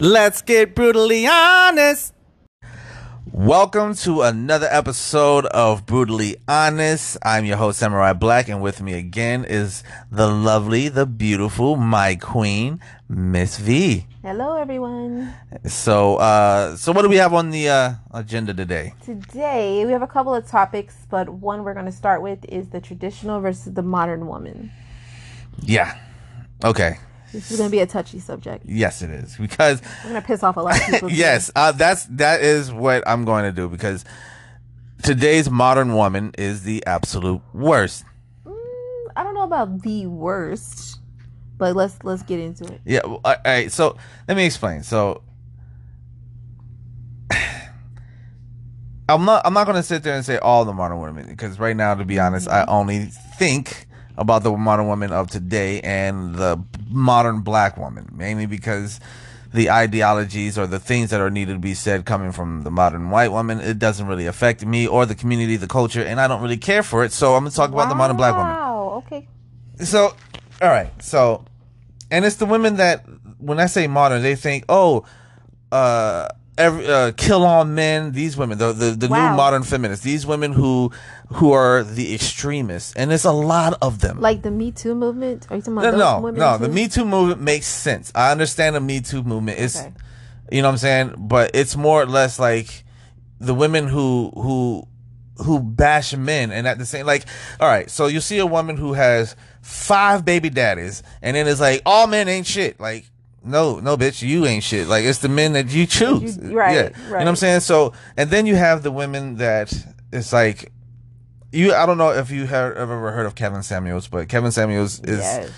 Let's get brutally honest. Welcome to another episode of Brutally Honest. I'm your host, Samurai Black, and with me again is the lovely, the beautiful, my queen, Miss V. Hello, everyone. So, uh, so what do we have on the uh, agenda today? Today we have a couple of topics, but one we're going to start with is the traditional versus the modern woman. Yeah. Okay. This is going to be a touchy subject. Yes, it is because I'm going to piss off a lot of people. yes, uh, that's that is what I'm going to do because today's modern woman is the absolute worst. Mm, I don't know about the worst, but let's let's get into it. Yeah. All right. So let me explain. So I'm not. I'm not going to sit there and say all the modern women because right now, to be honest, I only think about the modern woman of today and the modern black woman, mainly because the ideologies or the things that are needed to be said coming from the modern white woman, it doesn't really affect me or the community, the culture, and I don't really care for it. So I'm going to talk about the modern black woman. Wow. Okay. So, all right. So, and it's the women that when I say modern, they think, oh, uh, every uh, kill all men. These women, the the, the Wow. new modern feminists. These women who who are the extremists, and there's a lot of them. Like the Me Too movement. Are you talking no, about no, women? no. too? The Me Too movement makes sense. I understand the Me Too movement. It's, Okay. you know what I'm saying, but it's more or less like the women who who who bash men, and at the same, like, all right. So you see a woman who has five baby daddies, and then it's like all men ain't shit. Like. No, no, bitch, you ain't shit. Like it's the men that you choose, You- right, Yeah, you know what I'm saying. So, and then you have the women that it's like you. I don't know if you have ever heard of Kevin Samuels, but Kevin Samuels is Yes.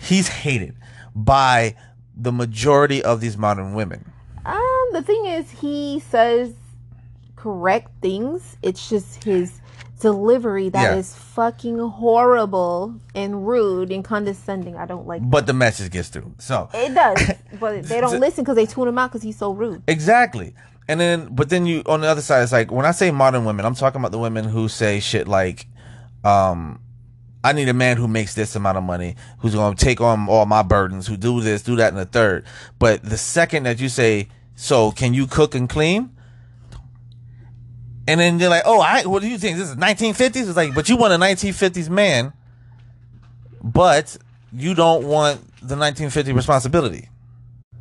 he's hated by the majority of these modern women. Um, the thing is, he says correct things. It's just his delivery that is Yeah. fucking horrible and rude and condescending. I don't like. But the message gets through. So It does, but they don't listen because they tune him out because he's so rude. exactly. And then but then you on the other side it's like when I say modern women, I'm talking about the women who say shit like um I need a man who makes this amount of money, who's going to take on all my burdens, who do this, do that, and the third. But the second that you say, "So, can you cook and clean?" And then you're like, "Oh, I what do you think? This is 1950s?" It's like, but you want a 1950s man, but you don't want the 1950 responsibility.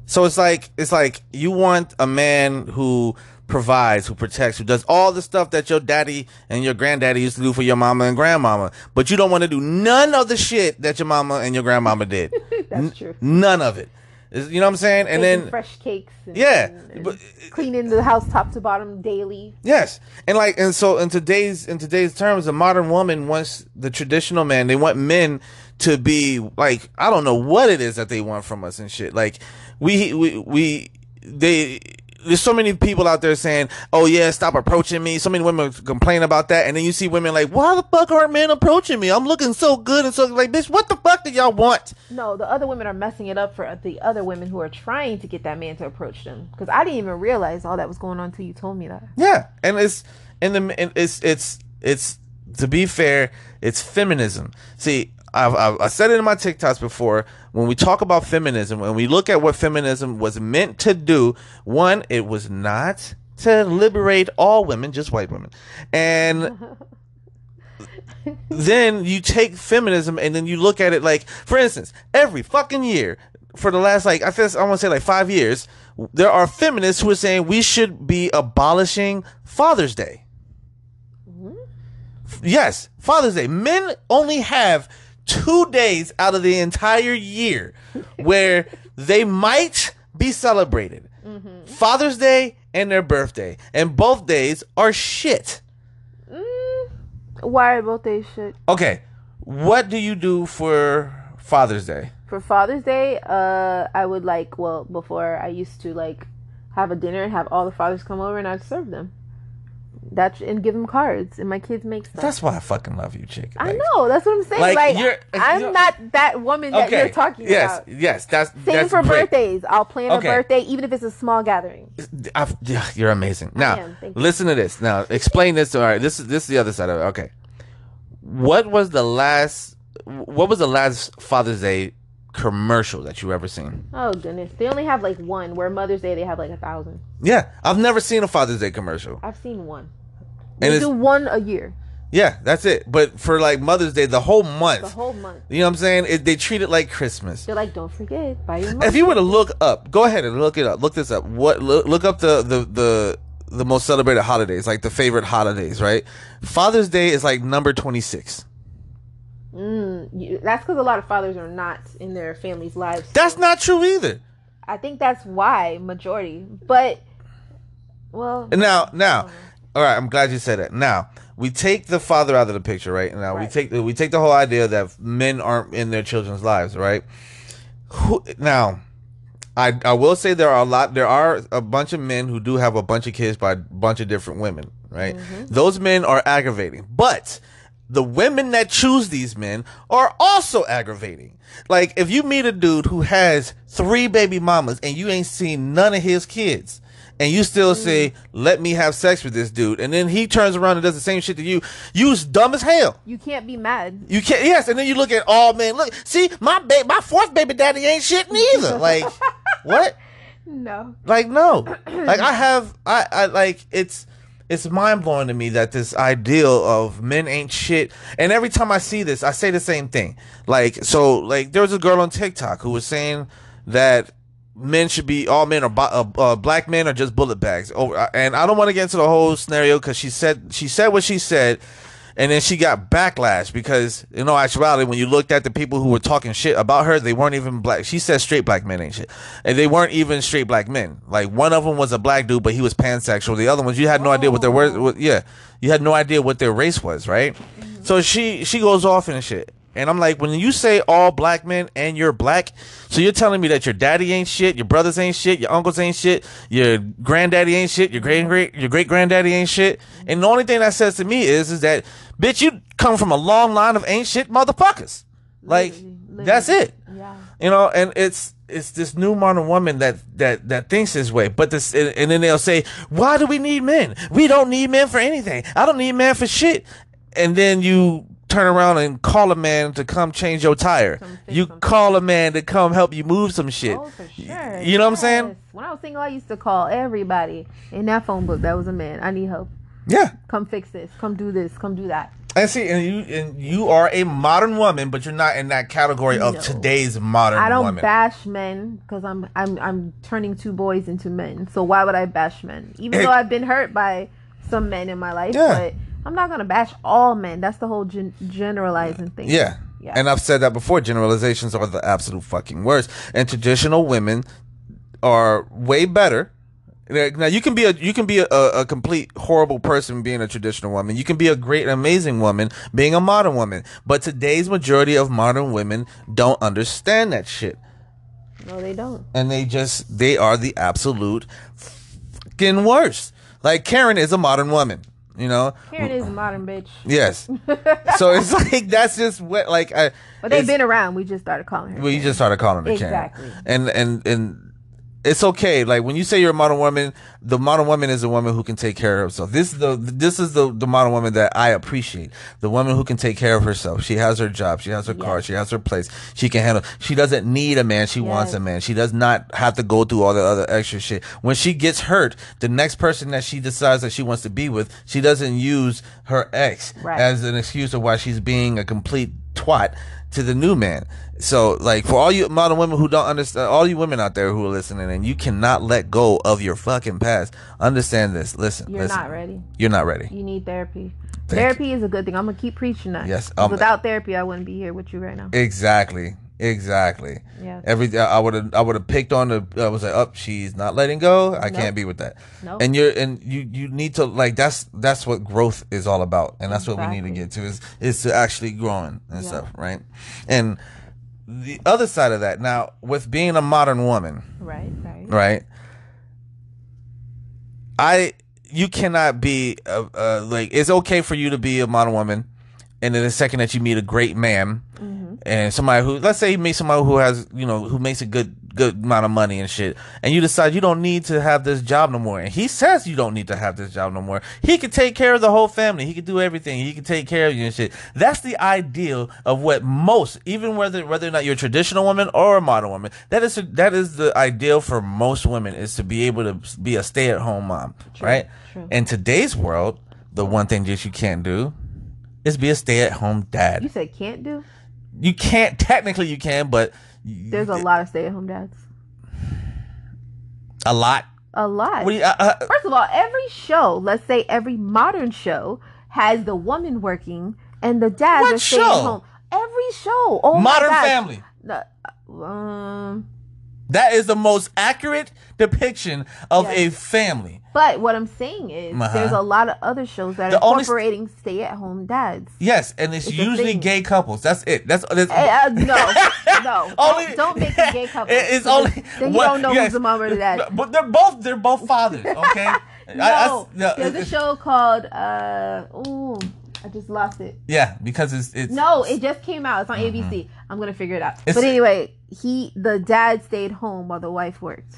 So it's like it's like you want a man who provides, who protects, who does all the stuff that your daddy and your granddaddy used to do for your mama and grandmama, but you don't want to do none of the shit that your mama and your grandmama did. That's true. None of it. You know what I'm saying? And Making then fresh cakes. And, Yeah, and but- uh, cleaning the house top to bottom daily. Yes, and like, and so in today's in today's terms, a modern woman wants the traditional man. They want men to be like, I don't know what it is that they want from us and shit. Like, we we we they. There's so many people out there saying, "Oh yeah, stop approaching me." So many women complain about that, and then you see women like, "Why the fuck aren't men approaching me? I'm looking so good and so like, bitch, what the fuck do y'all want?" No, the other women are messing it up for the other women who are trying to get that man to approach them. Because I didn't even realize all that was going on until you told me that. Yeah, and it's and the and it's it's it's to be fair, it's feminism. See, I've, I've I said it in my TikToks before. When we talk about feminism, when we look at what feminism was meant to do, one, it was not to liberate all women, just white women, and then you take feminism and then you look at it like, for instance, every fucking year for the last like I guess I want to say like five years, there are feminists who are saying we should be abolishing Father's Day. Yes, Father's Day. Men only have two days out of the entire year where they might be celebrated Father's Day and their birthday. And both days are shit. Why are both days shit? Okay, what do you do for Father's Day? For Father's Day, uh, I would like, well, before I used to like have a dinner and have all the fathers come over and I'd serve them. That and give them cards, and my kids make stuff. That's why I fucking love you, chick. I know. That's what I'm saying. like, Like, you're- uh, I'm you're- not that woman that Okay. you're talking yes, about. yes, yes. that's Same that's for great. birthdays. I'll plan Okay. a birthday, even if it's a small gathering. Uh, I've, you're amazing. Now, am. Thank you. listen to this. Now, explain this. To, all right, this is this is the other side of it. Okay, what was the last? What was the last Father's Day commercial that you ever seen? Oh goodness, they only have like one. Where Mother's Day they have like a thousand. Yeah, I've never seen a Father's Day commercial. I've seen one. And They do one a year, yeah, that's it. But for like Mother's Day, the whole month, the whole month. you know what I'm saying? It, they treat it like Christmas. They're like, don't forget, buy your. If you were to look up, go ahead and look it up. Look this up. What look, look up the the the the most celebrated holidays, like the favorite holidays, right? Father's Day is like number 26. Mm, that's because a lot of fathers are not in their families' lives. That's not true either. I think that's why majority. But well, Now, now, all right. I'm glad you said that. Now we take the father out of the picture, right? Now we take the, we take the whole idea that men aren't in their children's lives, right? Who, now, I I will say there are a lot. There are a bunch of men who do have a bunch of kids by a bunch of different women, right? Those men are aggravating, but. The women that choose these men are also aggravating. Like, if you meet a dude who has three baby mamas and you ain't seen none of his kids, and you still mm. say, "Let me have sex with this dude," and then he turns around and does the same shit to you, you's dumb as hell. you can't be mad. You can't. Yes, and then you look at, all men. look, see, my ba- my fourth baby daddy ain't shit neither. Like, what? No. Like, no. Like, I have, I, I like, it's. It's mind blowing to me that this ideal of men ain't shit. And every time I see this, I say the same thing. Like, so, like, there was a girl on TikTok who was saying that men should be all men are uh, uh, black men are just bullet bags. Oh, and I don't want to get into the whole scenario because she said she said what she said, and then she got backlash because in all actuality, when you looked at the people who were talking shit about her, they weren't even black. She said straight black men ain't shit, and they weren't even straight black men. Like one of them was a black dude, but he was pansexual. The other ones, you had no idea what their word. Oh. What, yeah, you had no idea what their race was, right? Mm-hmm. So she she goes off and shit. And I'm like, when you say all black men and you're black, so you're telling me that your daddy ain't shit, your brothers ain't shit, your uncles ain't shit, your granddaddy ain't shit, your great great your great granddaddy ain't shit. And the only thing that says to me is is that bitch, you come from a long line of ain't shit motherfuckers. Like Literally, that's it. Yeah. You know, and it's it's this new modern woman that that that thinks this way. But this and, and then they'll say, "Why do we need men? We don't need men for anything. I don't need men for shit." And then you turn around and call a man to come change your tire. You something. call a man to come help you move some shit. Oh, for sure. You know what I'm saying? Yes. When I was single, I used to call everybody in that phone book that was a man. I need help. Yeah. Come fix this. Come do this. Come do that. And see, and you and you are a modern woman, but you're not in that category of No. today's modern I don't woman. bash men because I'm I'm I'm turning two boys into men. So why would I bash men? Even Hey. though I've been hurt by some men in my life, Yeah. but I'm not gonna bash all men. That's the whole gen- generalizing thing. Yeah. Yeah. And I've said that before. Generalizations are the absolute fucking worst. And traditional women are way better. Now you can be a you can be a, a complete horrible person being a traditional woman. You can be a great amazing woman being a modern woman. But today's majority of modern women don't understand that shit. No, they don't. And they just they are the absolute fucking worst. Like Karen is a modern woman, you know? Karen is a modern bitch. Yes. so it's like that's just what like I But they've been around. We just started calling her. well, you Karen. just started calling her Exactly. Karen. And and and it's okay. Like when you say you're a modern woman, the modern woman is a woman who can take care of herself. This is the this is the the modern woman that I appreciate. The woman who can take care of herself. She has her job. She has her car. She has her place. She can handle. She doesn't need a man. She wants a man. She does not have to go through all the other extra shit. When she gets hurt, the next person that she decides that she wants to be with, she doesn't use her ex Right. as an excuse of why she's being a complete twat to the new man. So, like, for all you modern women who don't understand, all you women out there who are listening, and you cannot let go of your fucking past, understand this. Listen, You're listen. not ready. You're not ready. You need therapy. Thank therapy is a good thing. I'm gonna keep preaching that. Yes. um, Without therapy, I wouldn't be here with you right now. Exactly. Exactly. Yeah. Every I would have I would have picked on the I was like, up, she's not letting go. I Nope. can't be with that. Nope. And you're and you you need to like that's that's what growth is all about, and that's what we need to get to is is to actually growing and Yeah. stuff, right? And the other side of that now with being a modern woman, Right. Right. right? I you cannot be uh, uh, like it's okay for you to be a modern woman, and then the second that you meet a great man, and somebody who let's say you meet somebody who has you know who makes a good good amount of money and shit and you decide you don't need to have this job no more and he says you don't need to have this job no more he can take care of the whole family he can do everything he can take care of you and shit that's the ideal of what most even whether whether or not you're a traditional woman or a modern woman that is that is the ideal for most women is to be able to be a stay-at-home mom right true. in today's world the one thing that you can't do is be a stay-at-home dad You said can't do? You can't technically you can but There's a lot of stay at home dads. a lot A lot. you, uh, uh, First of all, every show, let's say every modern show, has the woman working and the dad What show? at home. Every show. Oh modern family The- um, that is the most accurate depiction of Yes. a family but what I'm saying is, Uh-huh. there's a lot of other shows that The are only st- stay-at-home dads. yes and it's, It's usually gay couples that's it that's, that's Eh, uh, no, no, Only- don't, don't make it gay couple. It- it's only then, you what- don't know yes. who's the mom or the dad. but they're both they're both fathers okay I- I- No, no, there's a show called uh, ooh, I just lost it. yeah because it's it's No, it just came out. It's on ABC. I'm gonna figure it out. Mm-hmm. It's- but anyway, he the dad stayed home while the wife worked,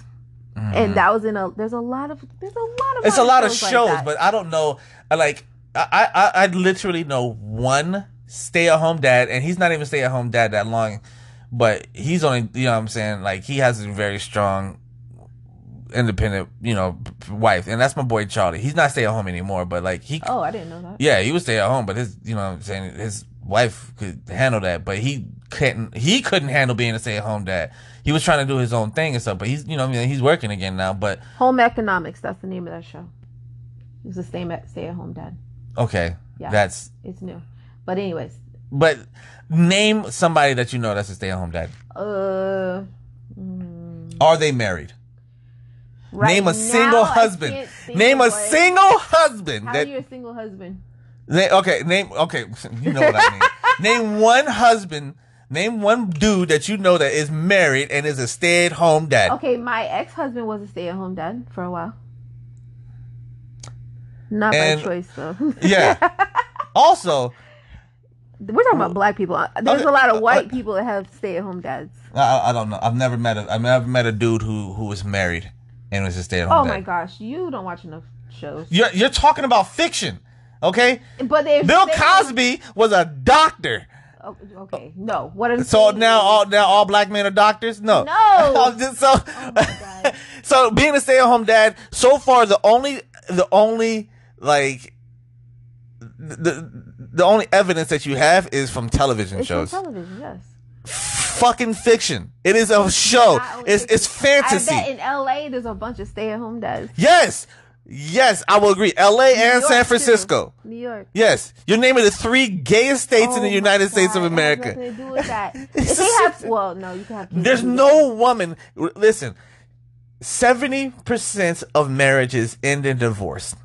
and that was in a. There's a lot of there's a lot of Mm-hmm. it's a lot of shows, that. but I don't know. Like I, I, I literally know one stay-at-home dad, and he's not even stay-at-home dad that long, but he's only, you know, what I'm saying, like he has a very strong, independent, you know, wife, and that's my boy Charlie. He's not stay-at-home anymore, but like he, oh, I didn't know that. yeah, he would stay at home, but his, you know, I'm saying his wife could handle that, but he couldn't. He couldn't handle being a stay-at-home dad. He was trying to do his own thing and stuff, but he's, you know, I mean, he's working again now, but. Home economics. That's the name of that show. He's a stay at stay at home dad. Okay. Yeah. That's It's new, but anyways, but name somebody that you know that's a stay at home dad. uh. mm, Are they married? Right name a now, single husband. Name a single husband How that are you a single husband? okay, name okay, you know what I mean. name one husband, name one dude that you know that is married and is a stay at home dad. Okay, my ex husband was a stay at home dad for a while. Not And- by choice though. Yeah. also, We're talking about black people. There's Okay, a lot of uh, white uh, people that have stay at home dads. I, I don't know. I've never met a I've never met a dude who who was married and was a stay at home Oh dad. my gosh, you don't watch enough shows. You're you're talking about fiction, okay? But they Bill Cosby was a doctor. Oh, okay, no. What I'm So now all now all black men are doctors? No. No. Just- so Oh my so being a stay at home dad, so far the only the only like the the only evidence that you have is from television it's from shows. television, yes. Fucking fiction. It is a show. It's it's fantasy. I bet in LA there's a bunch of stay at home dads. Yes. Yes, I will agree. LA and York, San too. Francisco. New York. Yes. You're naming the three gayest states in Oh the my United States of God, it America. do with that. if they have, well, no, you can have. There's no woman. Listen, seventy percent of marriages end in divorce.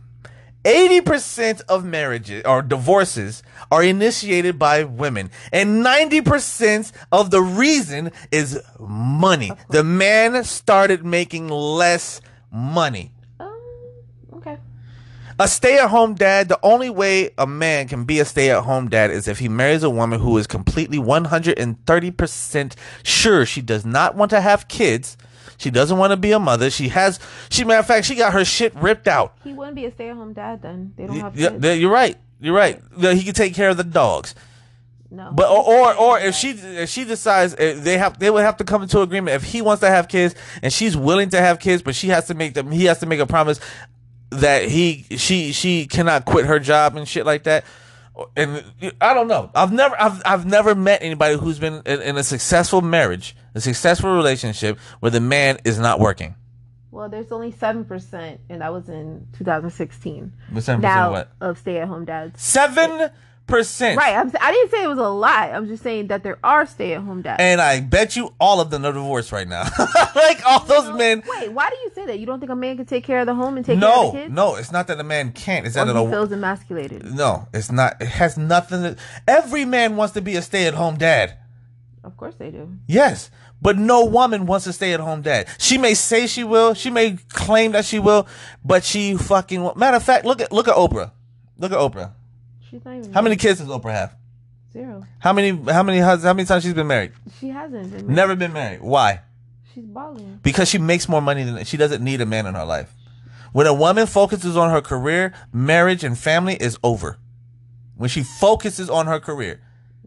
Eighty percent of marriages or divorces are initiated by women, and ninety percent of the reason is money. The man started making less money. Um, okay. A stay-at-home dad, the only way a man can be a stay-at-home dad is if he marries a woman who is completely 130% sure she does not want to have kids. She doesn't want to be a mother. She has she matter of fact, she got her shit ripped out. He wouldn't be a stay at home dad then. They don't have Yeah, kids. you're right. You're right. He can take care of the dogs. no. But or or, or if she if she decides eh, they have they would have to come into agreement if he wants to have kids and she's willing to have kids, but she has to make them he has to make a promise that he she she cannot quit her job and shit like that. And I don't know. I've never I've I've never met anybody who's been in, in a successful marriage, a successful relationship where the man is not working. Well, there's only seven percent, and that was in 2016. With seven percent what? of stay at home dads. Seven percent. Right. I'm, I didn't say it was a lie. I'm just saying that there are stay at home dads. And I bet you all of them are divorced right now. like all those men. Wait, why do you say that? You don't think a man can take care of the home and take care of the kids? no, no, it's not that a man can't. It's Or that he a, feels emasculated. no, it's not. It has nothing. To, every man wants to be a stay-at-home dad. Of course they do. Yes, but no woman wants to stay-at-home dad. She may say she will. She may claim that she will, but she fucking. won't. Matter of fact, look at look at Oprah. Look at Oprah. She's not even. How many kids does Oprah have? Zero. How many how many how many times she's been married? She hasn't been. married. Never been married. Why? She's balling. Because she makes more money than she doesn't need a man in her life. When a woman focuses on her career, marriage and family is over. When she focuses on her career.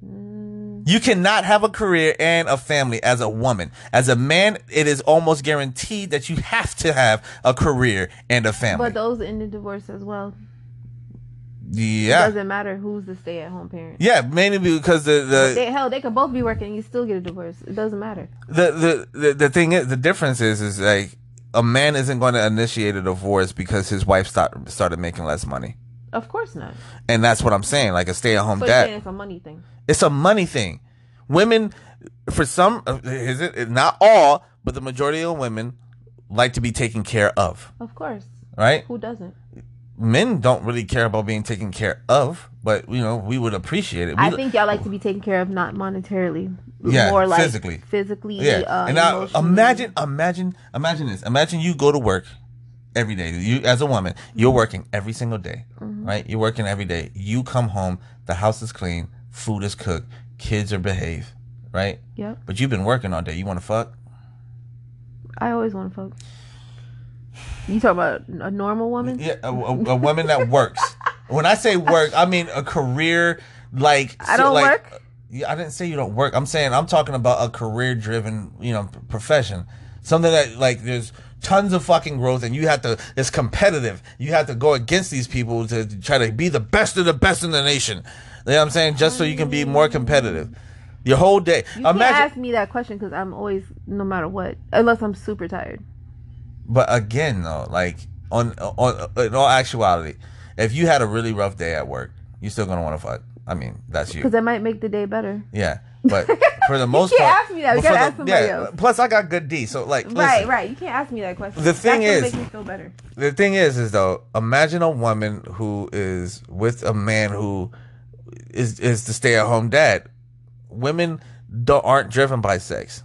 Mm. You cannot have a career and a family as a woman. As a man, it is almost guaranteed that you have to have a career and a family. But those end in divorce as well. It yeah. doesn't matter who's the stay-at-home parent. Yeah, mainly because the, the They, hell, they could both be working. and You still get a divorce. It doesn't matter. the, the the the thing is the difference is is like a man isn't going to initiate a divorce because his wife start, started making less money. Of course not. And that's what I'm saying. Like a stay at home So dad. it's a money thing. It's a money thing. Women, for some, uh, is it not all, but the majority of women like to be taken care of, Of course. right? Who doesn't? Men don't really care about being taken care of, but you know we would appreciate it. We, I think y'all like to be taken care of, not monetarily. Yeah, more like physically. physically. Yeah, uh, and now imagine, imagine, imagine this. Imagine you go to work every day. You, as a woman, you're working every single day, Mm-hmm. right? You're working every day. You come home, the house is clean, food is cooked, kids are behaved, right? Yep. But you've been working all day. You want to fuck? I always want to fuck. You talking about a normal woman? Yeah, a, a, a woman that works. When I say work, I mean a career like. I don't like, work. Yeah, I didn't say you don't work. I'm saying I'm talking about a career-driven, you know, profession. Something that like there's tons of fucking growth, and you have to. It's competitive. You have to go against these people to try to be the best of the best in the nation. You know what I'm saying? Just so you can be more competitive. Your whole day. You can't ask me that question because I'm always, no matter what, unless I'm super tired. But again, though, like on on in all actuality, if you had a really rough day at work, you're still gonna want to fuck. I mean, that's you. Because that might make the day better. Yeah, but for the most you can't part, ask me that. You gotta the- ask somebody else. Plus, I got good D, so like, Right, listen, right. You can't ask me that question. The thing That's is- makes me feel better. the thing is, is though, imagine a woman who is with a man who is is the stay at home dad. Women don't, aren't driven by sex.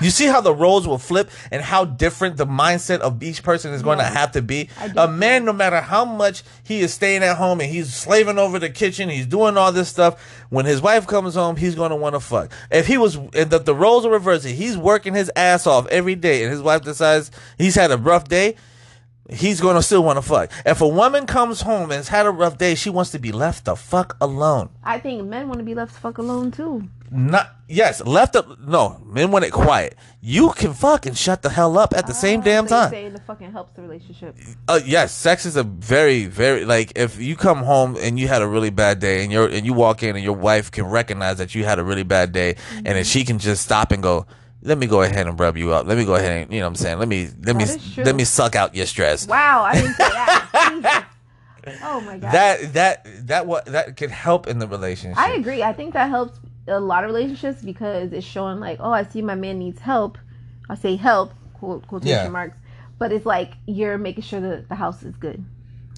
You see how the roles will flip and how different the mindset of each person is going to have to be. A man, no matter how much he is staying at home and he's slaving over the kitchen, he's doing all this stuff. When his wife comes home, he's going to want to fuck. If he was, if the, the roles are reversing, he's working his ass off every day, and his wife decides he's had a rough day he's going to still want to fuck. If a woman comes home and has had a rough day, she wants to be left the fuck alone. I think men want to be left the fuck alone too. Not yes, left up. No, men want it quiet. You can fuck and shut the hell up at the same Ah, damn time. saying the fucking helps the relationship. Uh, yes, sex is a very, very like if you come home and you had a really bad day and you're and you walk in and your wife can recognize that you had a really bad day and then she can just stop and go. Let me go ahead and rub you up. Let me go ahead and you know what I'm saying. Let me let me That is true. let me suck out your stress. Wow, I didn't say that. Oh my god. That that that what that could help in the relationship. I agree. I think that helps a lot of relationships because it's showing like, oh, I see my man needs help. I say help, quote, quotation Yeah. marks, but it's like you're making sure that the house is good.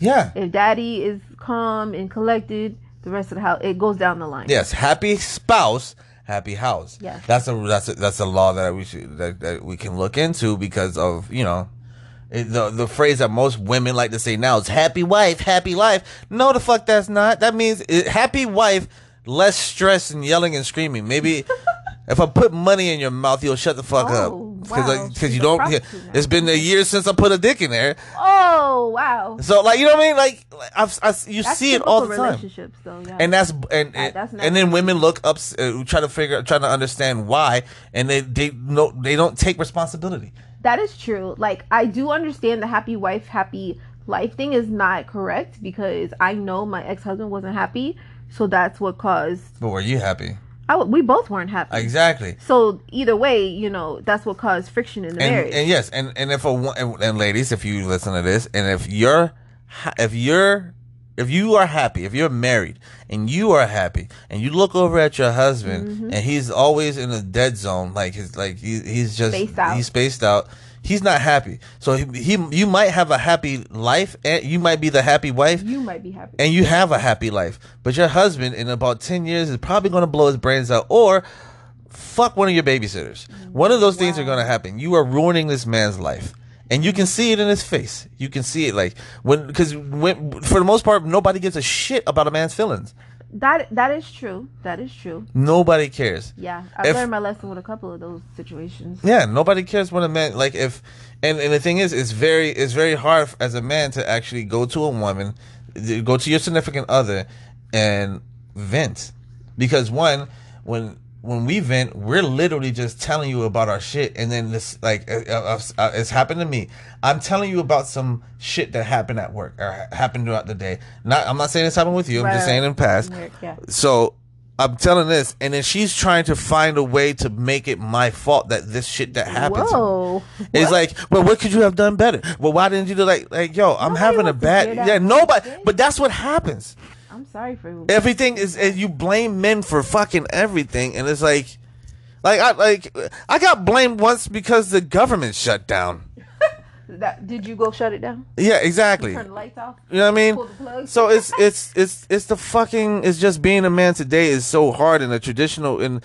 Yeah. If daddy is calm and collected, the rest of the house it goes down the line. Yes. Happy spouse, happy house. Yeah, That's a that's a, that's a law that we should that, that we can look into because of you know. The the phrase that most women like to say now is "happy wife, happy life." No, the fuck that's not. That means it, happy wife, less stress and yelling and screaming. Maybe if I put money in your mouth, you'll shut the fuck Oh, up wow. because you don't. It's been a year since I put a dick in there, Oh wow. so like you know what I mean. Like like, I've, I, you That's see it all the time. relationships though, yeah. and that's and That- that's and, and then women look up, uh, try to figure, trying to understand why, and they they no they don't take responsibility. That is true. Like I do understand the happy wife, happy life thing is not correct because I know my ex husband wasn't happy, so that's what caused. But were you happy? I, we both weren't happy. Exactly. So either way, you know, that's what caused friction in the And marriage. and yes, and and if a and, and ladies, if you listen to this, and if you're if you're if you are happy, if you're married and you are happy, and you look over at your husband Mm-hmm. and he's always in a dead zone, like his like he, he's just Spaced he's spaced out. He's not happy. So he, he you might have a happy life, and you might be the happy wife, you might be happy. and you have a happy life. But your husband in about 10 years is probably going to blow his brains out or fuck one of your babysitters. Mm-hmm. One of those things are going to happen. You are ruining this man's life. And you can see it in his face. You can see it like when, because when, for the most part, nobody gives a shit about a man's feelings. That that is true. That is true. Nobody cares. Yeah, I've If- learned my lesson with a couple of those situations. Yeah, nobody cares what a man like if and, and the thing is it's very it's very hard as a man to actually go to a woman go to your significant other and vent because one when when we vent we're literally just telling you about our shit and then this like uh, uh, uh, it's happened to me i'm telling you about some shit that happened at work or happened throughout the day not i'm not saying this happened with you i'm just saying in the past Yeah. so I'm telling this, and then she's trying to find a way to make it my fault that this shit that happened. Whoa. It's like, well, what could you have done better? Well, why didn't you do like, like, yo, I'm Nobody having a bad, yeah, nobody, but that's what happens. I'm sorry for Everything is, and you blame men for fucking everything, and it's like, like I like I got blamed once because the government shut down. that. Did you go shut it down? Yeah, exactly. Turn the lights off. You know what I mean? Pull the plug. So it's it's it's it's the fucking it's just being a man today is so hard in a traditional and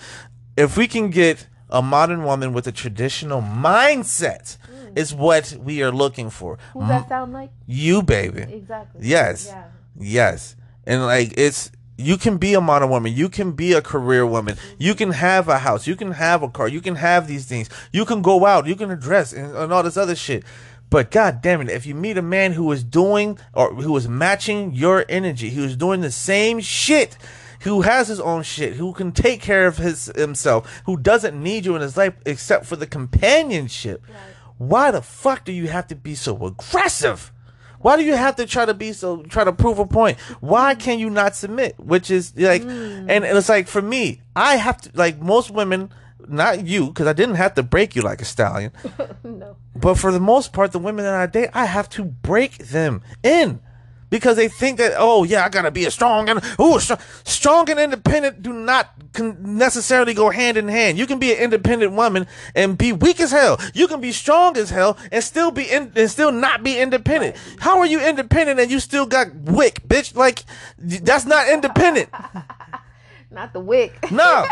if we can get a modern woman with a traditional mindset mm. is what we are looking for. Who does that sound like? You baby. Exactly. Yes. Yeah. Yes. And like it's you can be a modern woman, you can be a career woman, you can have a house, you can have a car, you can have these things, you can go out, you can dress and, and all this other shit. But god damn it, if you meet a man who is doing or who is matching your energy, who is doing the same shit, who has his own shit, who can take care of his himself, who doesn't need you in his life except for the companionship, why the fuck do you have to be so aggressive? Why do you have to try to be so try to prove a point? Why can you not submit? Which is like, mm. and it's like for me, I have to like most women, not you, because I didn't have to break you like a stallion, no. but for the most part, the women that I date, I have to break them in because they think that oh yeah, I gotta be a strong and oh strong, strong and independent do not con- necessarily go hand in hand. You can be an independent woman and be weak as hell. You can be strong as hell and still be in, and still not be independent. How are you independent and you still got WIC, bitch? Like that's not independent. Not the WIC. No,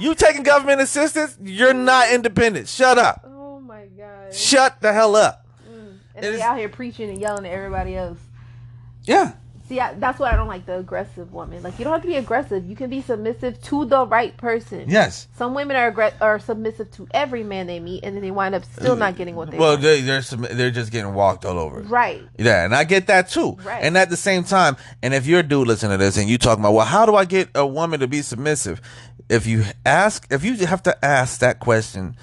you taking government assistance, you're not independent. Shut up. Oh my god. Shut the hell up. Mm. And it they out here preaching and yelling at everybody else. Yeah. See, I, that's why I don't like the aggressive woman. Like, you don't have to be aggressive. You can be submissive to the right person. Yes. Some women are aggr- are submissive to every man they meet, and then they wind up still not getting what they Well, want. they, they're sub- they're just getting walked all over. Right. Yeah, and I get that too. Right. And at the same time, and if you're a dude listening to this and you talking about, well, how do I get a woman to be submissive? If you ask, if you have to ask that question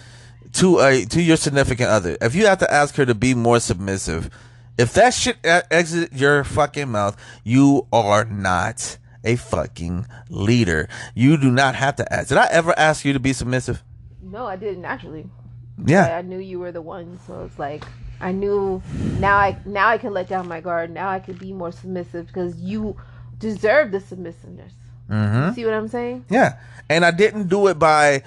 to a to your significant other, if you have to ask her to be more submissive, if that shit exit your fucking mouth, you are not a fucking leader. You do not have to ask. Did I ever ask you to be submissive? No, I didn't actually. Yeah. I, I knew you were the one, so it's like I knew now. I now I can let down my guard. Now I can be more submissive because you deserve the submissiveness. Mm-hmm. See what I'm saying? Yeah. And I didn't do it by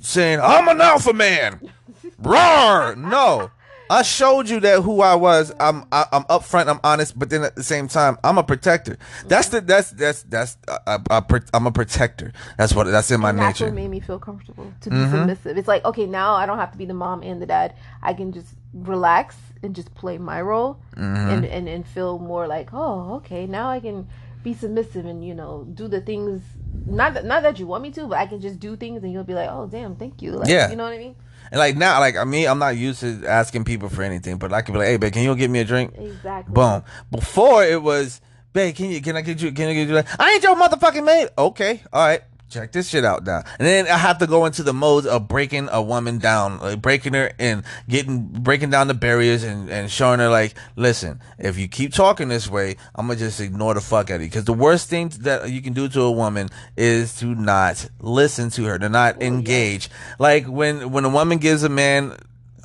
saying, I'm an alpha man. Roar. No. I showed you that who I was. I'm I, I'm upfront. I'm honest, but then at the same time, I'm a protector. That's the that's that's that's I, I, I'm a protector. That's what that's in my And that's nature. Mm-hmm. what made me feel comfortable to be submissive. It's like, okay, now I don't have to be the mom and the dad. I can just relax and just play my role Mm-hmm. and, and, and feel more like, oh, okay, now I can be submissive and, you know, do the things not that not that you want me to, but I can just do things and you'll be like, Oh damn, thank you. Like, Yeah. You know what I mean? And like now, like I mean, I'm not used to asking people for anything, but I can be like, hey, babe, can you get me a drink? Exactly. Boom. Before it was, babe, can you can I get you can I get you that? I ain't your motherfucking maid. Okay, all right. Check this shit out now. And then I have to go into the mode of breaking a woman down, like breaking her and getting breaking down the barriers and, and showing her like, listen, if you keep talking this way, I'm gonna just ignore the fuck out of you. Because the worst thing that you can do to a woman is to not listen to her, to not oh, engage. Like when when a woman gives a man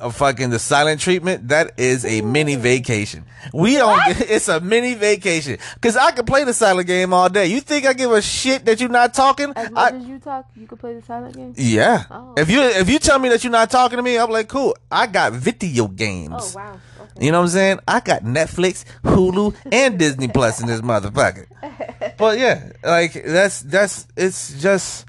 a fucking the silent treatment, that is a mini vacation. We don't. It's a mini vacation because I can play the silent game all day. You think I give a shit that you're not talking? As much I, as you talk, you could play the silent game. yeah. Oh. If you if you tell me that you're not talking to me, I'm like, cool. I got video games. Oh wow. Okay. You know what I'm saying? I got Netflix, Hulu, and Disney Plus in this motherfucker. But yeah, like that's that's it's just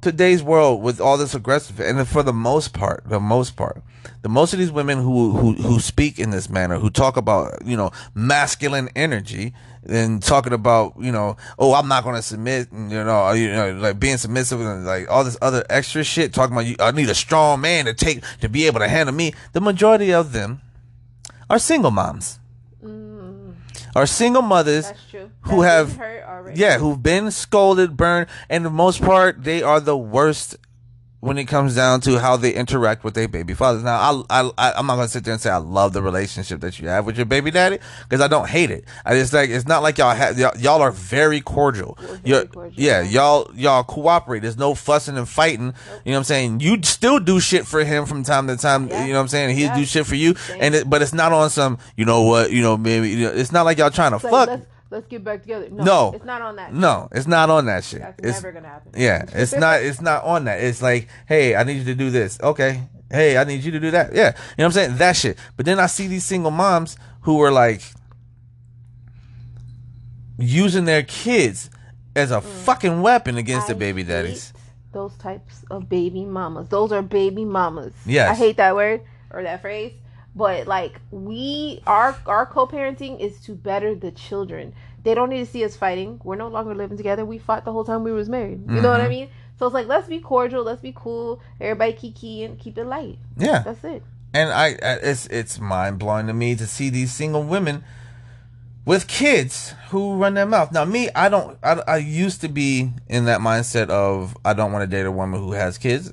today's world with all this aggressive, and for the most part, the most part, the most of these women who who who speak in this manner, who talk about you know masculine energy and talking about you know oh I'm not going to submit and you know you know like being submissive and like all this other extra shit talking about you I need a strong man to take to be able to handle me. The majority of them are single moms. Mm. Are single mothers who That's have hurt already. yeah, who've been scolded, burned, and the most part, they are the worst when it comes down to how they interact with their baby fathers. Now, I, I, I'm not gonna sit there and say I love the relationship that you have with your baby daddy because I don't hate it. I just like it's not like y'all have y'all, y'all are very cordial. very cordial, yeah, y'all y'all cooperate. There's no fussing and fighting. You know what I'm saying? You still do shit for him from time to time. Yeah. You know what I'm saying? He Yeah. do shit for you, Same. and it, but it's not on some. You know what? You know maybe you know, it's not like y'all trying to It's fuck. let's let's get back together. No, No. it's not on that. No, it's not on that shit. That's it's, never gonna happen. Yeah, it's not. It's not on that. It's like, hey, I need you to do this. Okay. Hey, I need you to do that. Yeah, you know what I'm saying? That shit. But then I see these single moms who are like using their kids as a mm. fucking weapon against the I baby hate daddies. Those types of baby mamas. Those are baby mamas. Yes. I hate that word or that phrase. But like we our our co-parenting is to better the children. They don't need to see us fighting. We're no longer living together. We fought the whole time we was married. You know what Mm-hmm. I mean? So it's like let's be cordial, let's be cool, everybody kiki and keep it light. Yeah. That's it. and I, it's it's mind blowing to me to see these single women with kids who run their mouth. Now, me, I don't. I, I used to be in that mindset of I don't want to date a woman who has kids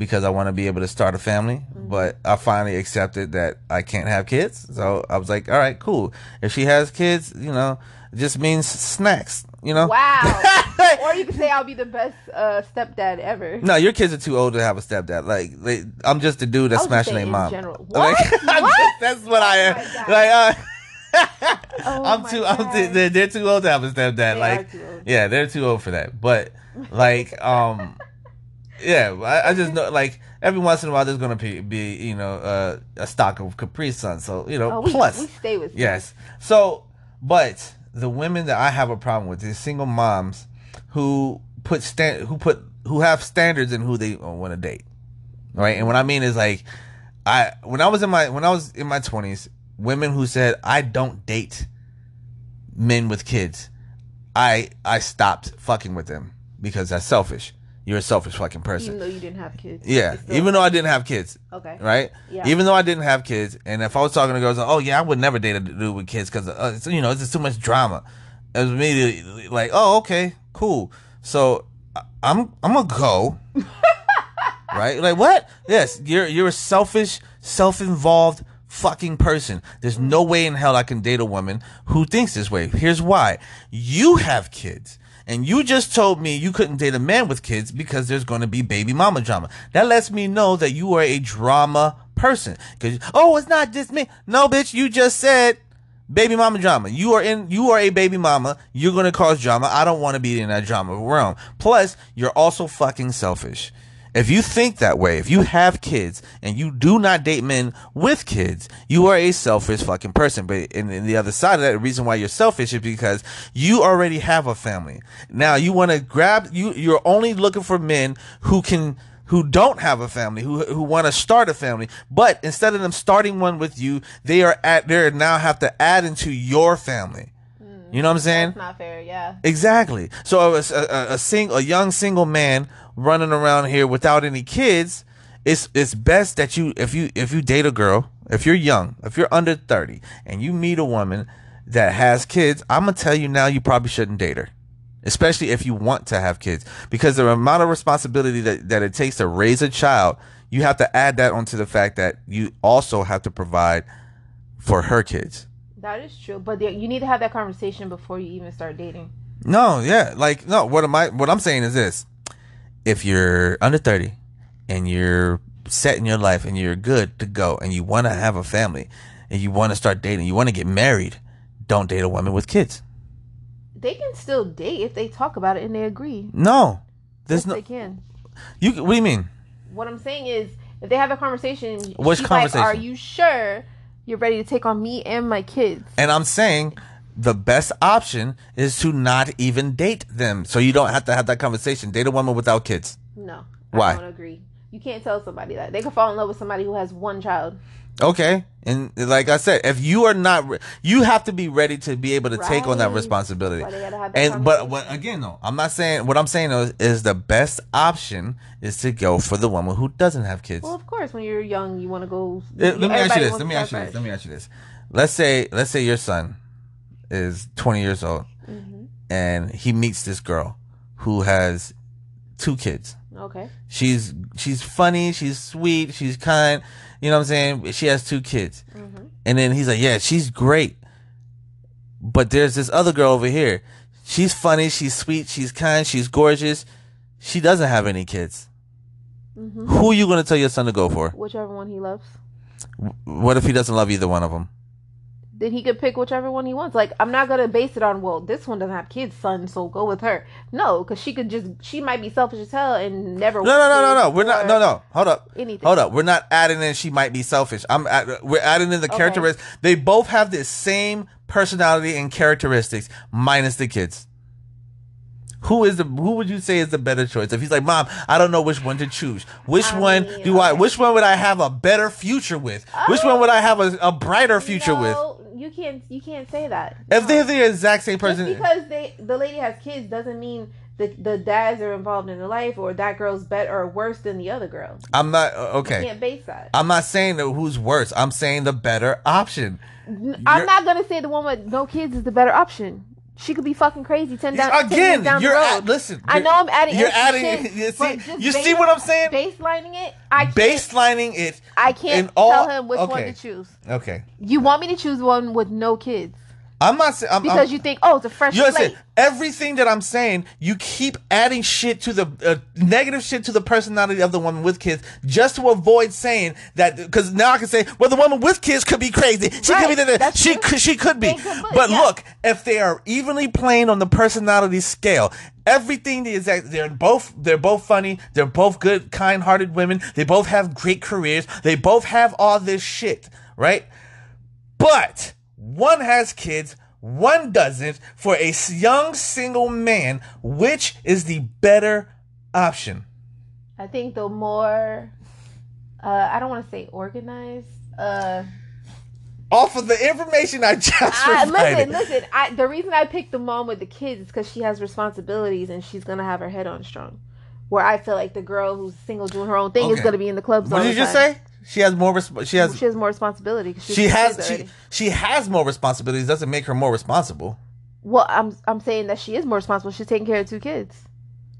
because I want to be able to start a family. But I finally accepted that I can't have kids, so I was like, all right, cool. If she has kids, you know, it just means snacks. You know. Wow. or you could say I'll be the best uh, stepdad ever. No, your kids are too old to have a stepdad. Like, they, I'm just the dude that's I was just smashing their mom. general. What? I'm What? just- that's what I am. Like, uh, Oh I'm too. I'm too, they're, they're too old to have a stepdad. They like, are too old. yeah, they're too old for that. But like, um, yeah, I, I just know like every once in a while there's gonna be, be you know uh, a stock of Capri Sun. So you know, Oh, we, plus we stay with. Yes. So, but the women that I have a problem with is single moms who put stand who put who have standards in who they want to date. Right? And what I mean is like I when I was in my when I was in my 20s, women who said I don't date men with kids. I I stopped fucking with them because that's selfish. You're a selfish fucking person. Even though you didn't have kids. Yeah, even though I didn't have kids, Okay. right? Yeah. Even though I didn't have kids, and if I was talking to girls, oh yeah, I would never date a dude with kids because uh, you know it's just too much drama. It was immediately like, oh okay, cool. So I'm I'm gonna go, right? Like what? Yes, you're you're a selfish, self-involved fucking person. There's no way in hell I can date a woman who thinks this way. Here's why: you have kids. And you just told me you couldn't date a man with kids because there's going to be baby mama drama. That lets me know that you are a drama person. Cause, oh, it's not just me. No, bitch, you just said baby mama drama. You are in, you are a baby mama. You're going to cause drama. I don't want to be in that drama realm. Plus, you're also fucking selfish. If you think that way, if you have kids and you do not date men with kids, you are a selfish fucking person. But in, in the other side of that, the reason why you're selfish is because you already have a family. Now you want to grab you. You're only looking for men who can who don't have a family, who who want to start a family, but instead of them starting one with you, they are at they now have to add into your family. Mm. You know what I'm saying? That's not fair. Yeah. Exactly. So a, a, a, sing, a young single man running around here without any kids, it's it's best that you if you if you date a girl, if you're young, if you're under 30 and you meet a woman that has kids, I'm going to tell you now you probably shouldn't date her. Especially if you want to have kids because the amount of responsibility that, that it takes to raise a child, you have to add that onto the fact that you also have to provide for her kids. That is true, but you need to have that conversation before you even start dating. No, yeah, like no. What am I? What I'm saying is this: if you're under thirty and you're set in your life and you're good to go and you want to have a family and you want to start dating, you want to get married, don't date a woman with kids. They can still date if they talk about it and they agree. No, there's Yes, no. they can. You. What do you mean? What I'm saying is, if they have a conversation, Which conversation? like, "Are you sure you're ready to take on me and my kids?" And I'm saying the best option is to not even date them, so you don't have to have that conversation. Date a woman without kids. No. Why? I don't agree. You can't tell somebody that they can fall in love with somebody who has one child. Okay, and like I said, if you are not, re- you have to be ready to be able to take on that responsibility. Why they gotta have that And but what again though, I'm not saying what I'm saying is, is the best option is to go for the woman who doesn't have kids. Well, of course, when you're young, you want to go. Uh, let me ask you this. Let me ask you this. Let me ask you this. Let's say let's say your son is 20 years old Mhm. and he meets this girl who has two kids. Okay. She's she's funny, she's sweet, she's kind. You know what I'm saying? She has two kids. hmm And then he's like, "Yeah, she's great." But there's this other girl over here. She's funny, she's sweet, she's kind, she's gorgeous. She doesn't have any kids. hmm Who are you going to tell your son to go for? Whichever one he loves, What if he doesn't love either one of them? Then he could pick whichever one he wants. Like, I'm not gonna base it on well, this one doesn't have kids, son, so go with her. No, because she could just she might be selfish as hell and never. No, no, no, no, no. We're not. No, no. Hold up. Anything. Hold up. We're not adding in. She might be selfish. I'm. At, we're adding in the Okay. characteristics. They both have the same personality and characteristics, minus the kids. Who is the? Who would you say is the better choice? If he's like, Mom, I don't know which one to choose. Which I one mean, do I? Which one would I have a better future with? which one oh. would I have a, a brighter future with? You can't. You can't say that. If No. they're the exact same person, Just because they the lady has kids doesn't mean the the dads are involved in the life or that girl's better or worse than the other girl. I'm not uh, You okay. can't base that. I'm not saying that who's worse. I'm saying the better option. I'm You're- not gonna say the one with no kids is the better option. She could be fucking crazy ten down ten Again, years down you're the road. at, listen. I know I'm adding. You're adding. shit, you see, you see what I'm saying? Baselining it, I can't. Baselining it. I can't all- tell him which one to choose. Okay, You want me to choose one with no kids I'm not saying. I'm, because I'm, you think, oh, it's a fresh You listen, everything that I'm saying, you keep adding shit to the uh, negative shit to the personality of the woman with kids just to avoid saying that. Because now I can say, well, the woman with kids could be crazy. She Right, could be. da- da- that's She true. She could be. Could But yeah. look, if they are evenly playing on the personality scale, everything is that they're both they're both funny. They're both good, kind-hearted women. They both have great careers. They both have all this shit, right? But one has kids, one doesn't. For a young single man, which is the better option? I think the more, uh, I don't want to say organized. Uh, Off of the information I just I, provided. listen, listen. I, the reason I picked the mom with the kids is because she has responsibilities and she's gonna have her head on strong. Where I feel like the girl who's single doing her own thing is gonna be in the clubs. What did you just time. say? She has more. Resp- she has. She has more responsibility. She has has. She she has more responsibilities. Doesn't make her more responsible. Well, I'm I'm saying that she is more responsible. She's taking care of two kids.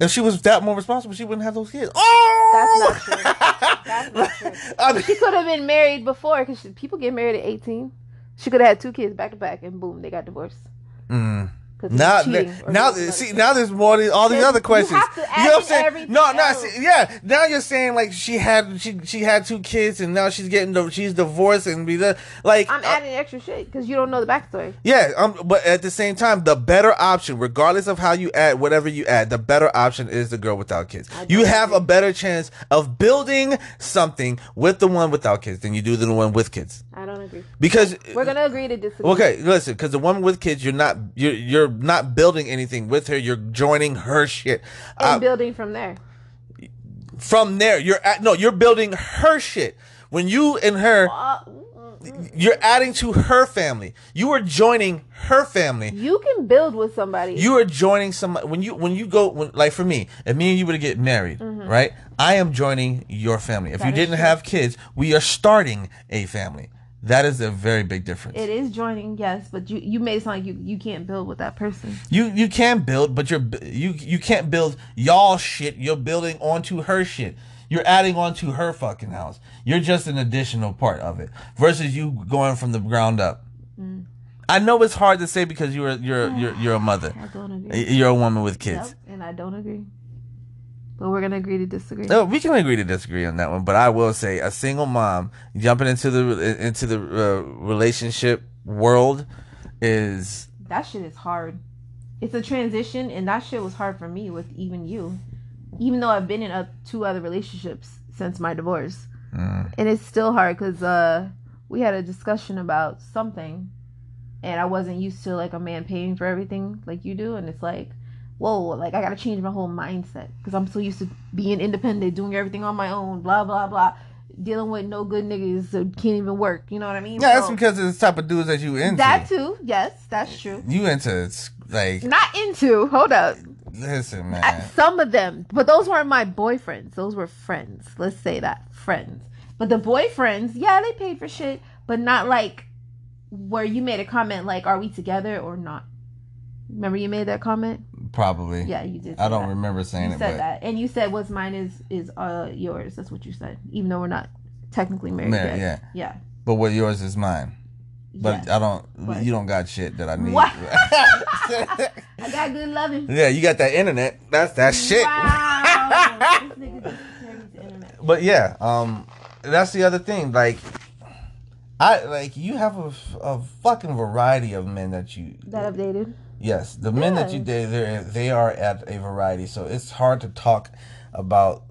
If she was that more responsible, she wouldn't have those kids. Oh, That's not true. That's not true. I mean, She could have been married before because people get married at 18. She could have had two kids back to back, and boom, they got divorced. mm. Now, now, see, now there's more. These, all these other you questions. have to add know what I'm saying? No, no, see, yeah. Now you're saying like she had she she had two kids and now she's getting the, she's divorced and be the like. I'm uh, adding extra shit because you don't know the backstory. yeah, um, but at the same time, the better option, regardless of how you add whatever you add, the better option is the girl without kids. You have a better chance of building something with the one without kids than you do the one with kids I don't agree. because We're gonna agree to disagree. Okay, listen, because the woman with kids, you're not you're you're not building anything with her. You're joining her shit. And Uh, building from there. from there, you're at no, you're building her shit. When you and her, Uh, mm, mm. you're adding to her family. You are joining her family. you can build with somebody. You are joining some when you when you go when, like for me, if me and you were to get married, right? I am joining your family. If you Mm-hmm. That is didn't true. have kids, we are starting a family. That is a very big difference. it is joining, yes, but you you made it sound like you you can't build with that person. You you can build, but you're you you can't build y'all shit. You're building onto her shit. You're adding onto her fucking house. You're just an additional part of it versus you going from the ground up. Mm. I know it's hard to say because you're you're you're you're a mother. I don't agree. You're a woman with kids. Yep, and I don't agree. But we're gonna agree to disagree. No, we can agree to disagree on that one, but I will say a single mom jumping into the into the uh, relationship world is That shit is hard. It's a transition, and that shit was hard for me with even you. Even though I've been in uh, two other relationships since my divorce, mm, and it's still hard because uh, we had a discussion about something, and I wasn't used to like a man paying for everything like you do, and it's like whoa, like I gotta change my whole mindset because I'm so used to being independent, doing everything on my own, blah blah blah, dealing with no good niggas that can't even work. You know what I mean? Yeah, that's because of the type of dudes that you into. that too. Yes, that's true. You into like Not into. Hold up. listen, man. I- Some of them, but those weren't my boyfriends. Those were friends. Let's say that friends. But the boyfriends, yeah, they paid for shit, but not like where you made a comment like, "Are we together or not?" Remember you made that comment? Probably. Yeah, you did. I don't that. remember saying You it, said but that, and you said what's mine is is uh yours. That's what you said, even though we're not technically married Married, yet. yeah. Yeah. but what yours is mine. But. I don't. What? You don't got shit that I need. What? I got good loving. yeah, you got that internet. That's that shit. Wow. this nigga just carries the internet. But yeah, um, that's the other thing. Like, I like you have a, a fucking variety of men that you. That I've dated. Yes, the men that you date, they they are at a variety. So it's hard to talk about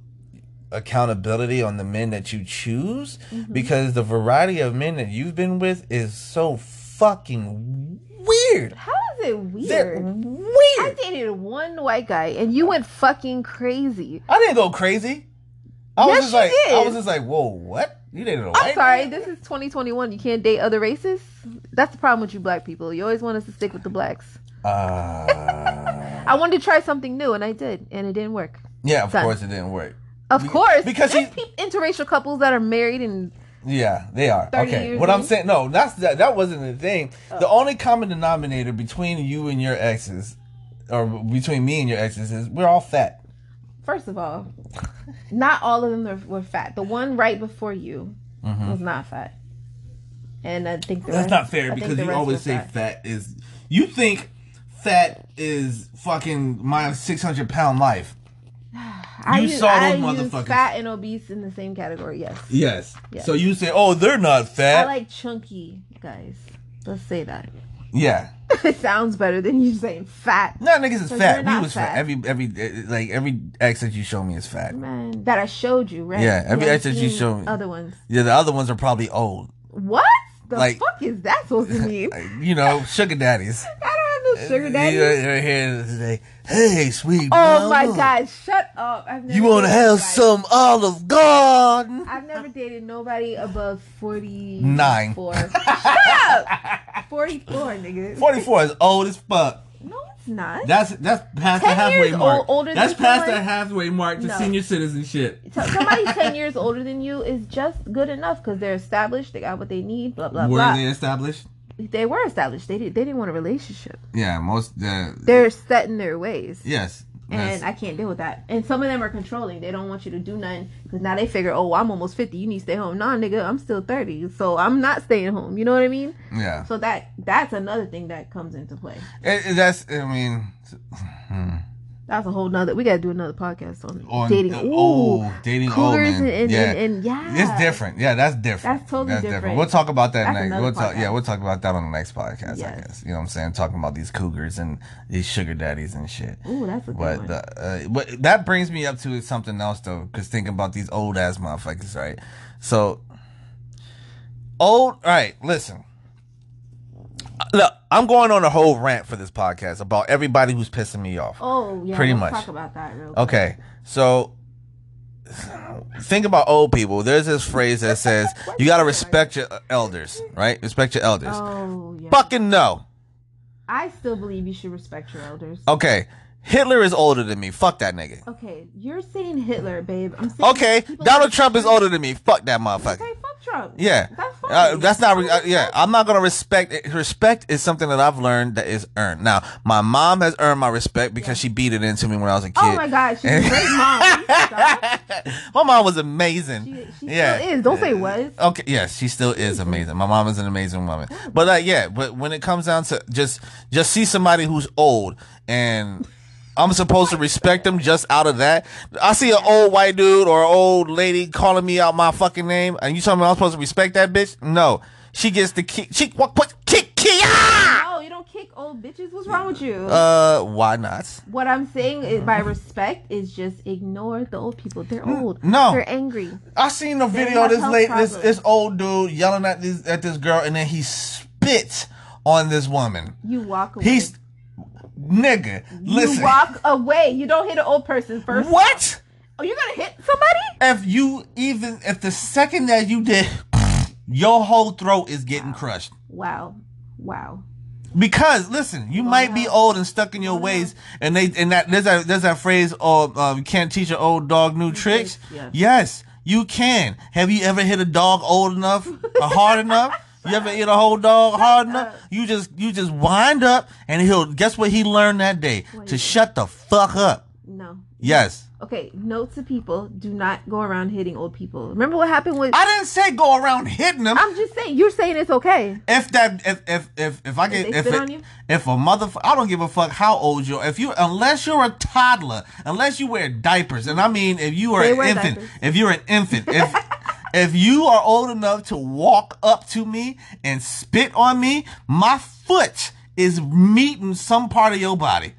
accountability on the men that you choose Mm-hmm. because the variety of men that you've been with is so fucking weird. How is it They're weird? I dated one white guy and you went fucking crazy. I didn't go crazy. I was Yes, just you like, I was just like, whoa, what? You dated a I'm sorry, man? this is 2021. You can't date other races. That's the problem with you black people. You always want us to stick with the blacks. Uh, I wanted to try something new and I did, and it didn't work. yeah, of Done. course it didn't work. Of Be- course, because there's he- peop interracial couples that are married and Yeah, they are. 30 Okay. years What I'm in? saying, no, that's that. That wasn't the thing. The Oh. only common denominator between you and your exes, or between me and your exes, is we're all fat. first of all, not all of them were, were fat. The one right before you was not fat, and I think the Mm-hmm. That's rest- not fair think because the you rest always were say fat is. You think fat is fucking my 600 pound life. I You use, saw I those use motherfuckers. fat and obese in the same category. Yes, Yes. Yeah. So you say, oh, they're not fat. I like chunky guys. Let's say that. yeah. it sounds better than you saying fat. No, niggas is fat. We was fat. fat. Every every like every ex that you show me is fat. Man, that I showed you, right? Yeah, every You ex that you show me. Other ones. Yeah, the other ones are probably old. What the Like- fuck is that supposed to mean? You know, sugar daddies. I don't have no sugar daddy. You here today. Hey, sweet. Oh my god, shut up! I've never You want to have some Olive Garden? I've never dated nobody above forty Nine. Four. Shut up! Forty-four, nigga. 44 is old as fuck. No, it's not. That's that's past the halfway mark. that's past the halfway mark to No. senior citizenship. Somebody ten years older than you is just good enough because they're established. They got what they need. Blah blah Were blah. Were they established? They were established. They did. They didn't want a relationship. Yeah, most. Uh, They're set in their ways. yes. And I can't deal with that. And some of them are controlling. They don't want you to do nothing because now they figure, oh, I'm almost 50. You need to stay home. Nah, nigga, I'm still 30. So I'm not staying home. You know what I mean? yeah. So that that's another thing that comes into play. It- it- that's. I mean. hmm. That's a whole nother. We got to do another podcast on, On dating. uh, Ooh, oh, dating old cougars men. and, and, yeah. and, and yeah, It's different. Yeah, that's different. That's totally different. We'll talk about that That's next. We'll talk. Yeah, we'll talk about that on the next podcast. I Yes. guess. You know what I'm saying? Talking about these cougars and these sugar daddies and shit. Ooh, that's a good But one. the, uh, but that brings me up to something else though, because thinking about these old ass motherfuckers, right? So old. All right, listen. Look, I'm going on a whole rant for this podcast about everybody who's pissing me off. oh yeah, pretty much. Talk about that real quick. Okay, so think about old people. There's this phrase that says you gotta respect your elders, right? Respect your elders. Oh yeah. Fucking no. I still believe you should respect your elders. Okay, Hitler is older than me. Fuck that nigga. Okay, you're saying Hitler, babe. I'm saying Okay, Donald Trump is older than me. Fuck that motherfucker. Okay, Trump. Yeah, That's uh, that's not. Re- uh, yeah, I'm not gonna respect. It. Respect is something that I've learned that is earned. Now, my mom has earned my respect because she beat it into me when I was a kid. Oh my god, she's a great mom. My mom was amazing. She, she yeah, still is. Don't say was. Okay, yes, she still is amazing. My mom is an amazing woman. But like, yeah, but when it comes down to just just see somebody who's old and I'm supposed to respect them just out of that. I see an old white dude or an old lady calling me out my fucking name, and you tell me I'm supposed to respect that bitch? No, she gets the kick. She what? What? Kick Kia? No, you don't kick old bitches. What's wrong with you? Uh, why not? what I'm saying is, by respect is just ignore the old people. They're old. no. they're angry. I seen a They video this late this this old dude yelling at this at this girl, and then he spits on this woman. You walk away. He's nigga, listen. You walk away. You don't hit an old person first. What? Oh, you're gonna hit somebody? If you even if the second that you did, your whole throat is getting crushed. Wow. Wow. Because listen, you might be old and stuck in your ways, and they and that there's that there's that phrase, "Oh, um, you can't teach an old dog new tricks." yes. Yes, you can. Have you ever hit a dog old enough or hard enough? You ever eat a whole dog hard enough? You just you just wind up, and he'll guess what he learned that day to shut the fuck up. No. Yes, Okay, note to people: do not go around hitting old people. Remember what happened with? I didn't say go around hitting them. I'm just saying. You're saying it's okay. if that if if if if I get they if it, if a motherfucker I don't give a fuck how old you are if you unless you're a toddler unless you wear diapers and I mean if you are They an infant diapers. if you're an infant if if you are old enough to walk up to me and spit on me my foot is meeting some part of your body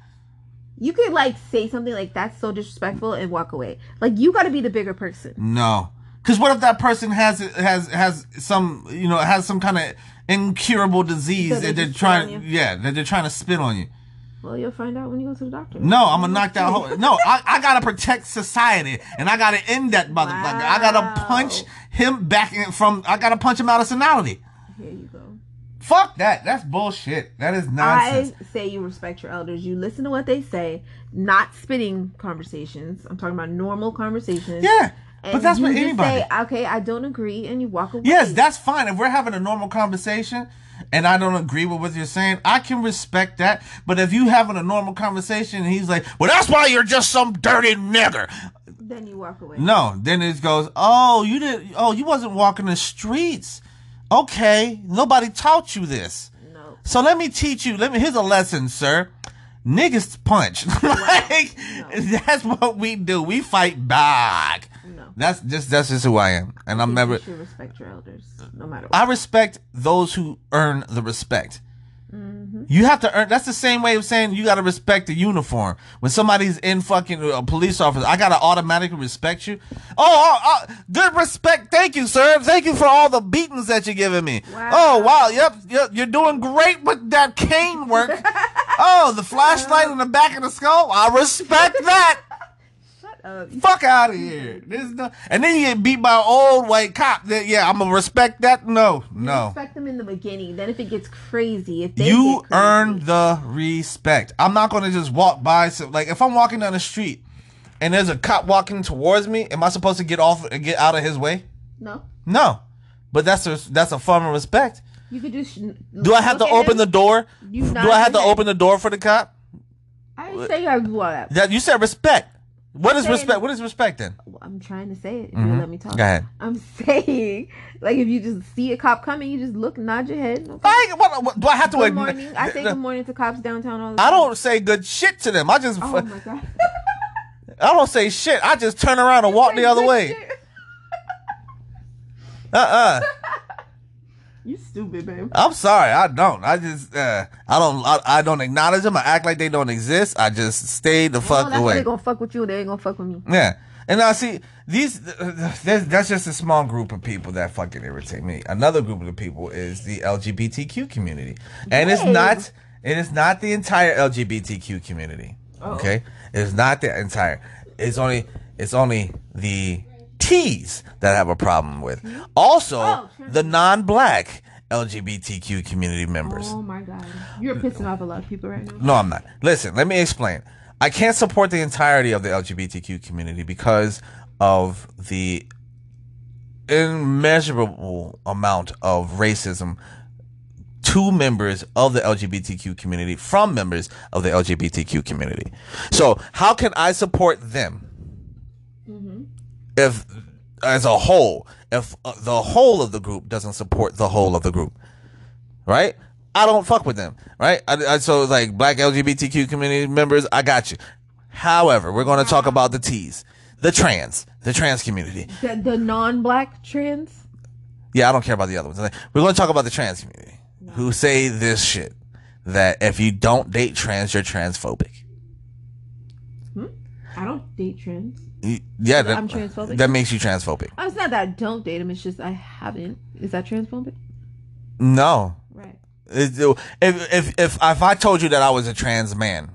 You could like say something like that's so disrespectful and walk away. Like you got to be the bigger person. no because what if that person has has has some you know has some kind of incurable disease So that they're just spit on trying yeah that they're trying to spit on you Well, you'll find out when you go to the doctor. No, I'm gonna knock that whole. No, I, I gotta protect society, and I gotta end that motherfucker. I gotta punch him back in from. I gotta punch him out of senility. Here you go. Fuck that. That's bullshit. That is nonsense. I say you respect your elders. You listen to what they say, not spitting conversations. I'm talking about normal conversations. yeah, And but that's what anybody. Say, okay, I don't agree, and you walk away. yes, that's fine. If we're having a normal conversation. And I don't agree with what you're saying. I can respect that. But if you having a normal conversation and he's like, well, that's why you're just some dirty nigger. then you walk away. No, then it goes, oh, you didn't, oh, you wasn't walking the streets. Okay, nobody taught you this. No. So let me teach you. Let me. Here's a lesson, sir. Niggas punch. like that's what we do. We fight back. No. That's just that's just who I am, and I'm never. You should respect your elders, no matter what. I respect those who earn the respect. Mm-hmm. You have to earn. That's the same way of saying you got to respect the uniform. When somebody's in fucking a police officer, I gotta automatically respect you. Oh, oh, oh, good respect. Thank you, sir. Thank you for all the beatings that you're giving me. Wow. Oh, wow. Yep, yep. You're doing great with that cane work. oh, the flashlight in the back of the skull. I respect that. Up. Fuck out of here. There's no, and then you get beat by an old white cop. Then, yeah, I'm gonna respect that. No, no. Respect them in the beginning. Then if it gets crazy, if they You crazy, earn the respect. I'm not gonna just walk by. So, like, if I'm walking down the street and there's a cop walking towards me, am I supposed to get off and get out of his way? no. No. But that's a that's a form of respect. You could just. Do I have to open the door? You Do I have to head. open the door for the cop? I didn't say you gotta do all that. That you said respect. What is saying- respect? What is respect then? I'm trying to say it. If you let me talk. Mm-hmm. Go ahead. I'm saying, like, if you just see a cop coming, you just look, nod your head. Okay. I, what, what- do I have to? Good morning. I say good morning to cops downtown all the I time. don't say good shit to them. I just Oh my god. I don't say shit. I just turn around and walk the other way. Uh uh You stupid, babe. I'm sorry. I don't. I just uh I don't I, I don't acknowledge them. I act like they don't exist. I just stay the Oh, fuck that's why away. they gonna fuck with you. They ain't gonna fuck with me. Yeah. And now see these there's, that's just a small group of people that fucking irritate me. Another group of people is the LGBTQ community. And it's Babe. not it is not the entire LGBTQ community. Okay? It's not the entire. It's only it's only the T's that I have a problem with. Also, Oh, trans- the non-black LGBTQ community members. Oh my god. You're pissing off a lot of people right now. No, I'm not. Listen, let me explain. I can't support the entirety of the LGBTQ community because of the immeasurable amount of racism to members of the LGBTQ community from members of the LGBTQ community. So, how can I support them if, as a whole, if uh, the whole of the group doesn't support the whole of the group? right? I don't fuck with them, right? I, I, so like black LGBTQ community members, I got you. However, we're going to talk about the T's, the trans, the trans community. The, the non-black trans. Yeah, I don't care about the other ones. We're going to talk about the trans community who say this shit that if you don't date trans, you're transphobic. I don't date trans. Yeah, that, I'm transphobic? That makes you transphobic. Oh, it's not that I don't date them. It's just I haven't. Is that transphobic? No, Right. If if if if I told you that I was a trans man,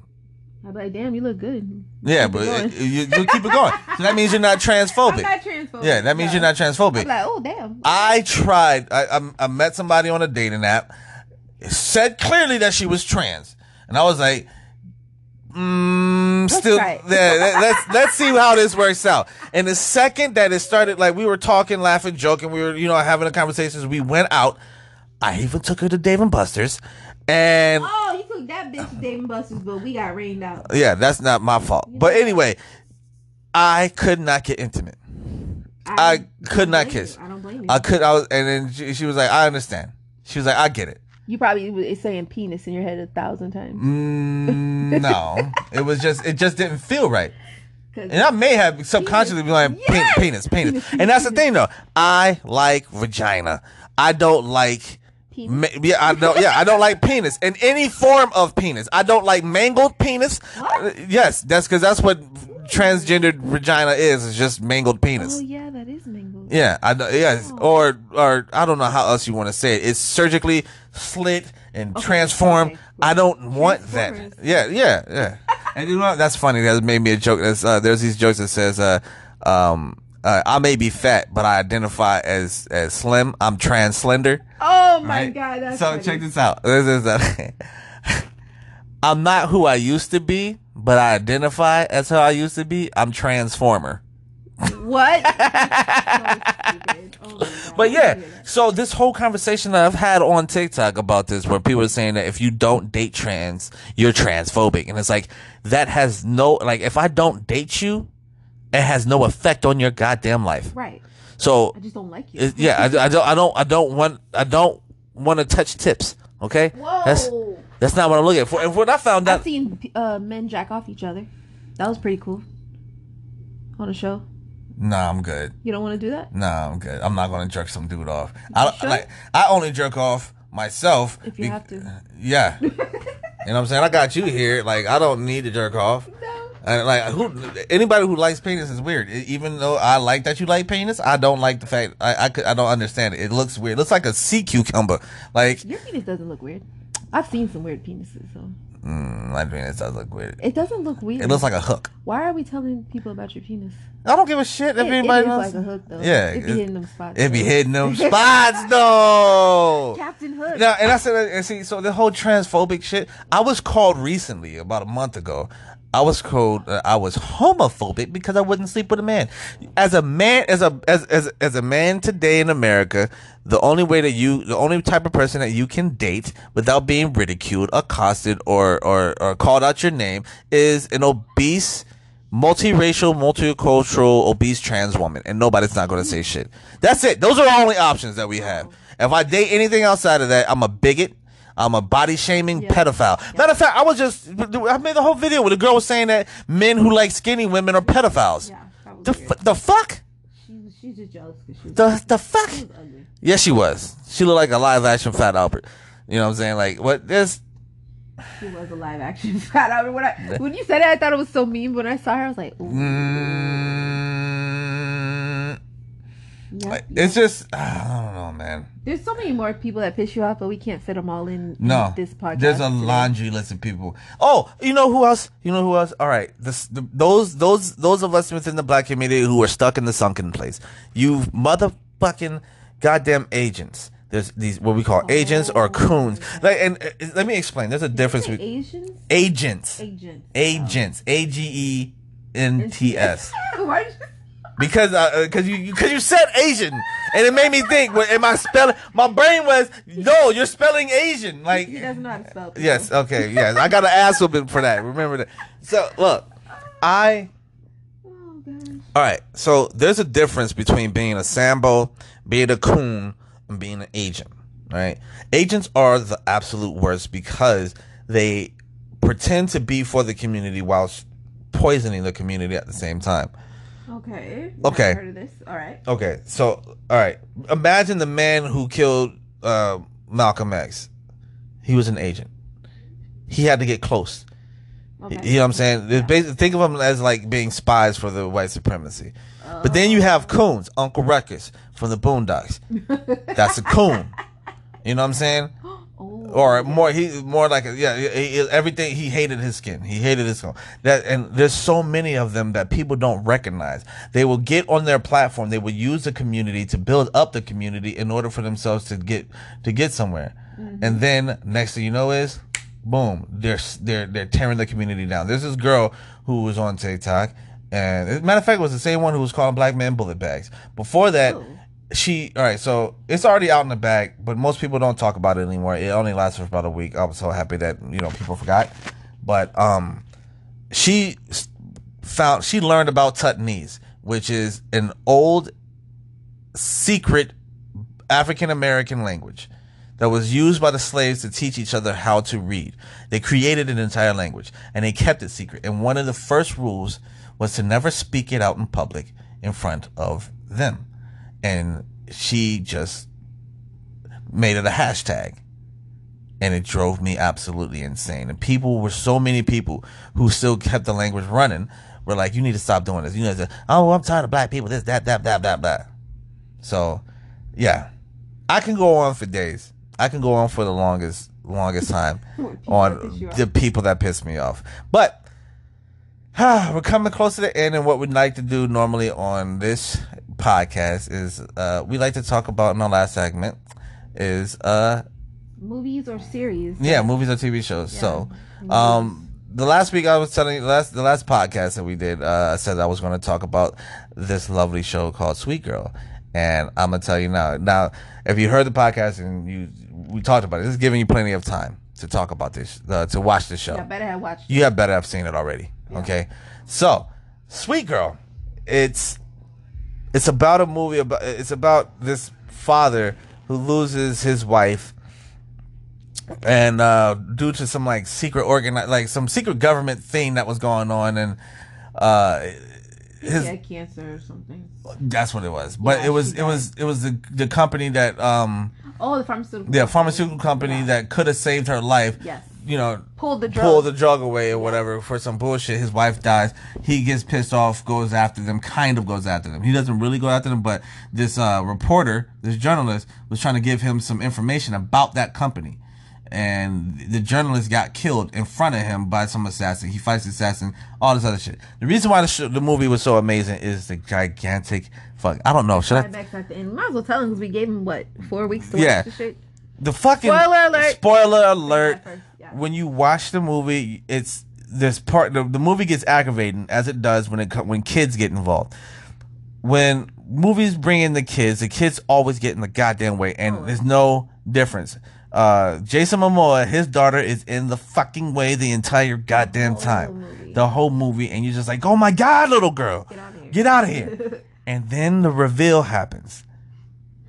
I'd be like, damn, you look good. yeah, Keep but it- you, you keep it going. So that means you're not transphobic. I'm not transphobic. Yeah, that means No. you're not transphobic. I'm like, oh damn. I tried. I, I I met somebody on a dating app. It said clearly that she was trans, and I was like, mm, still, try it. yeah, let- let's let's see how this works out. And the second that it started, like we were talking, laughing, joking, we were you know having a conversation. We went out. I even took her to Dave and Buster's, and Oh, he took that bitch to Dave and Buster's, but we got rained out. yeah, that's not my fault. But anyway, I could not get intimate. I don't could not kiss. you. I don't blame you. I could. I was, and then she, she was like, "I understand." She was like, "I get it." You probably was saying penis in your head a thousand times. Mm, no, it was just it just didn't feel right. and I may have subconsciously been like Yes! penis, penis, and that's the thing though. I like vagina. I don't like. Penis? ma- yeah, I don't. Yeah, I don't like penis in any form of penis. I don't like mangled penis. What? Yes, that's because that's what transgendered vagina is. It's just mangled penis. oh yeah, that is mangled. Yeah, I know. Yes, or or I don't know how else you want to say it. It's surgically slit and transform. okay. I don't want that. Yeah, yeah, yeah. and you know what? that's funny. That made me a joke. That's, uh, there's these jokes that says, uh, um, uh, "I may be fat, but I identify as as slim. I'm trans slender." Oh my Right? god, that's so funny. check this out. This is uh, I'm not who I used to be, but I identify as how I used to be. I'm transformer. What? So. Oh. But yeah, so this whole conversation that I've had on TikTok about this, where people are saying that if you don't date trans, you're transphobic, and it's like that has no like if I don't date you, it has no effect on your goddamn life. Right. So I just don't like you. yeah, I, I don't, I don't, I don't want, I don't want to touch tips. Okay, Whoa. that's that's not what I'm looking for. And when I found out, I've seen uh, men jack off each other. That was pretty cool. On a show. Nah, I'm good. You don't want to do that? Nah, I'm good. I'm not gonna jerk some dude off. I sure? like, I only jerk off myself If you be- have to. Yeah. you know what I'm saying? I got you here. Like, I don't need to jerk off. No. And like, who? Anybody who likes penis is weird. Even though I like that you like penis, I don't like the fact. I I, could, I don't understand it. It looks weird. It looks like a sea cucumber. Like, Your penis doesn't look weird. I've seen some weird penises, so mm, my penis does look weird. it doesn't look weird. It looks like a hook. Why are we telling people about your penis? I don't give a shit if It- it anybody is knows. like a hook, though. Yeah, it be it- hitting them spots. It be hitting them spots though. Captain Hook. Now, and I said, and see, so the whole transphobic shit. I was called recently, about a month ago. I was called, uh, I was homophobic because I wouldn't sleep with a man. As a man, as a as as as a man today in America, the only way that you, the only type of person that you can date without being ridiculed, accosted, or or or called out your name is an obese. Multiracial, multicultural, obese trans woman, and nobody's not going to say shit. That's it. Those are the only options that we have. If I date anything outside of that, I'm a bigot. I'm a body shaming Yeah. pedophile. Matter of fact, I was just I made the whole video where the girl was saying that men who like skinny women are pedophiles. Yeah, The f- the fuck? She was, she's just jealous because she The the fuck? she was ugly. Yes, she was. She looked like a live action Fat Albert. You know what I'm saying? Like what? This She was a live action fat. Mean, when, I, when you said it, I thought it was so mean. But when I saw her, I was like, ooh. Mm, like, yeah. it's just I don't know, man. There's so many more people that piss you off, but we can't fit them all in, in No, this podcast. there's a laundry list of people. Oh, you know who else? You know who else? All right, this, the, those those those of us within the black community who are stuck in the sunken place. You motherfucking goddamn agents. There's these what we call agents or coons. Like, and uh, let me explain. There's a difference Say between Asians? agents, Agents. agents, A G E N T S. Why Because uh, uh, because you because you said Asian and it made me think. What am I spelling? My brain was no. You're spelling Asian. Like He doesn't know how to spell. people. Yes, okay, yes. I got an ass whooping for that. Remember that. So look, I Oh, gosh. all right. So there's a difference between being a sambo, being a coon, and being an agent. Right? Agents are the absolute worst because they pretend to be for the community whilst poisoning the community at the same time. Okay. Okay. Heard of this. All right. Okay, so all right. Imagine the man who killed uh, Malcolm X. He was an agent. He had to get close. Okay. You know what I'm saying? Basi- think of them as like being spies for the white supremacy. But then you have coons, Uncle Ruckus from the Boondocks. That's a coon. You know what I'm saying? Or more he more like a, yeah he- he- everything he hated his skin. He hated his skin. That and there's so many of them that people don't recognize. They will get on their platform. They will use the community to build up the community in order for themselves to get to get somewhere. Mm-hmm. And then next thing you know is boom they're they're they're tearing the community down. There's this girl who was on tiktok and as a matter of fact it was the same one who was calling black men bullet bags. Before that Oh. She all right so it's already out in the bag but most people don't talk about it anymore. It only lasts for about a week. I was so happy that you know people forgot. But um she found she learned about tutnese which is an old secret african american language that was used by the slaves to teach each other how to read. They created an entire language and they kept it secret. And one of the first rules was to never speak it out in public in front of them and she just made it a hashtag. And it drove me absolutely insane. And people were so many people who still kept the language running were like you need to stop doing this. You know oh i'm tired of black people this that that that that that. So yeah. I can go on for days. I can go on for the longest longest time on piss you off. the people that piss me off. But we're coming close to the end, and what we'd like to do normally on this podcast is uh, we like to talk about in our last segment is uh Movies or series? yeah movies or TV shows. So um the last week I was telling you last the last podcast that we did uh, I said I was going to talk about this lovely show called Sweet Girl, and I'm gonna tell you now. Now, if you heard the podcast and you we talked about it, this is giving you plenty of time to talk about this uh, to watch the show Yeah, better have watched. you have better have seen it already. Okay, so Sweet Girl, it's it's about a movie about it's about this father who loses his wife, and uh, due to some like secret organ like some secret government thing that was going on, and uh, his He had cancer or something. that's what it was. But Yeah, it was it was it was the the company that um Oh, the pharmaceutical. the pharmaceutical company Yeah. that could have saved her life. Yes. You know, Pulled the drug. pull the drug away or whatever for some bullshit. His wife dies. He gets pissed off, goes after them, kind of goes after them. He doesn't really go after them, but this uh, reporter, this journalist, was trying to give him some information about that company. And the journalist got killed in front of him by some assassin. He fights the assassin, all this other shit. The reason why the, sh- the movie was so amazing is the gigantic fuck. I don't know. Should I? Climax at the end. Might as well tell him because we gave him what four weeks to Yeah. watch the shit. the fucking Spoiler alert. Spoiler alert. Yeah. When you watch the movie, it's this part. The, the movie gets aggravating as it does when it when kids get involved. When movies bring in the kids, the kids always get in the goddamn way, and there's no difference. Uh, Jason Momoa, his daughter is in the fucking way the entire goddamn whole time, movie. the whole movie, and you're just like, oh my god, little girl, Get here. out of here. and then the reveal happens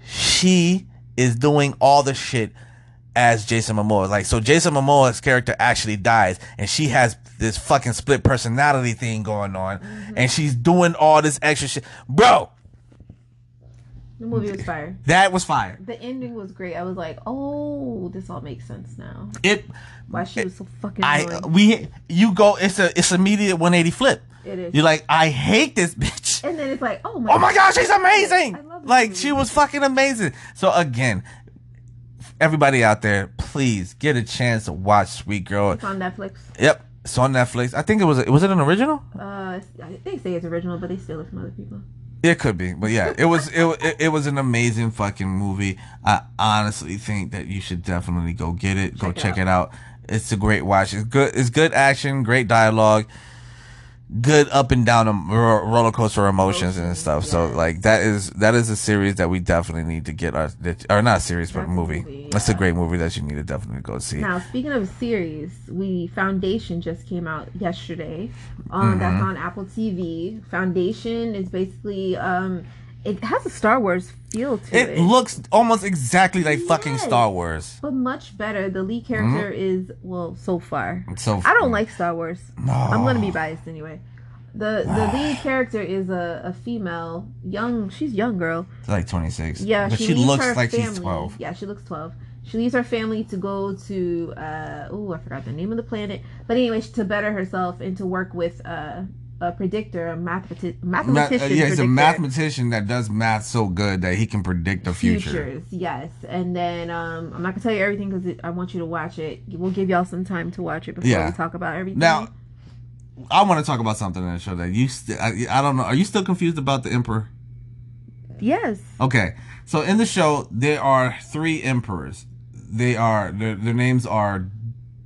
she is doing all the shit as Jason Momoa. Like, so Jason Momoa's character actually dies, and she has this fucking split personality thing going on, mm-hmm. and she's doing all this extra shit. Bro, The movie was fire. that was fire. The ending was great. I was like, oh, this all makes sense now. It, Why she was so fucking I, annoying. we, you go, it's a, it's immediate 180 flip. It is. You're like, I hate this bitch. and then it's like, oh my. Oh my gosh, she's amazing. I love Like she was fucking amazing. So again, everybody out there, please get a chance to watch Sweet Girl. It's on Netflix. Yep, it's on Netflix. I think it was. It Was it an original? Uh, they say it's original, but they steal it from other people. It could be, but yeah, it was. It, it, it was an amazing fucking movie. I honestly think that you should definitely go get it. go Check it check out. it out. It's a great watch. It's good. It's good action. Great dialogue. Good up and down um, ro- roller coaster emotions and stuff. So like that is that is a series that we definitely need to get our that- or not series but a That's a movie. movie, That's a great movie that you need to definitely go see. Now, speaking of series, we Foundation just came out yesterday. Um, Mm-hmm. that's on Apple TV. Foundation is basically um, it has a Star Wars feel to it. It looks almost exactly like fucking Star Wars. but much better. The lead character is well, so far. So I don't like Star Wars. No. I'm gonna be biased anyway. The the lead character is a, a female, young. She's young girl. like 26. Yeah, but she, she, looks like family. she's 12. Yeah, she looks 12. She leaves her family to go to uh oh, I forgot the name of the planet. But anyway, to better herself and to work with uh a predictor, a mathemati- Ma- uh, mathematician. yeah, he's a mathematician that does math so good that he can predict the future. Futures, yes. And then um, I'm not gonna tell you everything because I want you to watch it. We'll give y'all some time to watch it before Yeah. we talk about everything. Now, I want to talk about something in the show that you. St- I, I don't know. Are you still confused about the emperor? yes, Okay, so in the show there are three emperors. They are their, their names are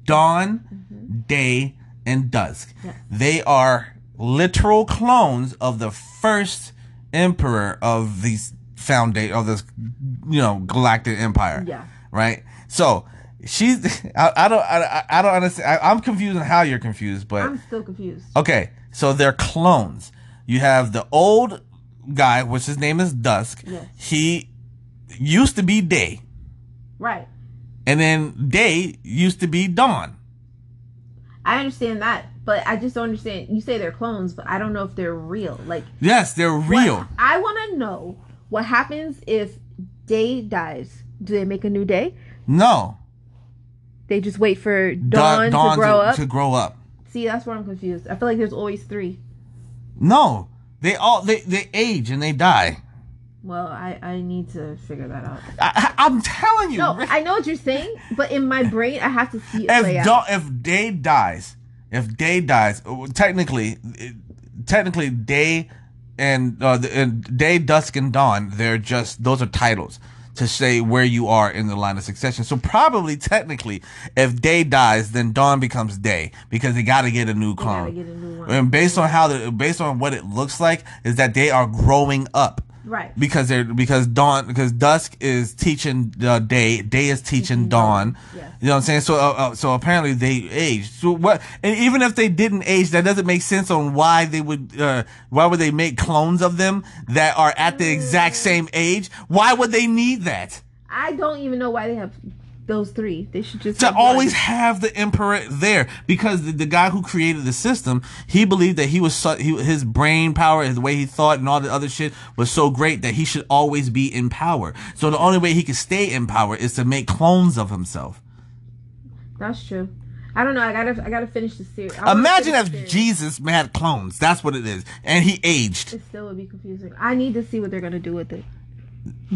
Dawn, Day, and Dusk. Yes. They are literal clones of the first emperor of these foundation of this, you know, galactic empire. Yeah. Right. So she's. I, I don't. I, I don't understand. I, I'm confused on how you're confused, but I'm still confused. Okay, so they're clones. You have the old guy, which his name is Dusk. Yes. He used to be Day, Right. and then Day used to be Dawn. I understand that, but I just don't understand. You say they're clones, but I don't know if they're real. Like Yes, they're what- real. I want to know what happens if Day dies. Do they make a new day? No, They just wait for Da- Dawn, to grow up. to grow up. See, that's where I'm confused. I feel like there's always three. No, they all they they age and they die. Well, I I need to figure that out. I, I'm telling you. No, I know what you're saying, but in my brain, I have to see it play if out. da- if Day dies, if Day dies, uh, technically, technically Day and uh, the, and Day, Dusk, and Dawn, they're just those are titles to say where you are in the line of succession. So probably, technically, if Day dies, then Dawn becomes Day because they got to get a new They gotta clone. get a new one. And based on how the based on what it looks like, is that they are growing up Right. because they're because dawn because dusk is teaching uh, day day is teaching dawn. Yes. you know what i'm saying? So uh, uh, so apparently they aged so what and even if they didn't age that doesn't make sense on why they would uh, why would they make clones of them that are at the exact same age? Why would they need that? I don't even know why they have those three. They should just to have always have the emperor there because the, the guy who created the system he believed that he was so, he, his brain power the way he thought and all the other shit was so great that he should always be in power so the only way he could stay in power is to make clones of himself That's true. I don't know. I gotta I gotta finish the series. Imagine if series. jesus had clones that's what it is and he aged It still would be confusing. I need to see what they're gonna do with it.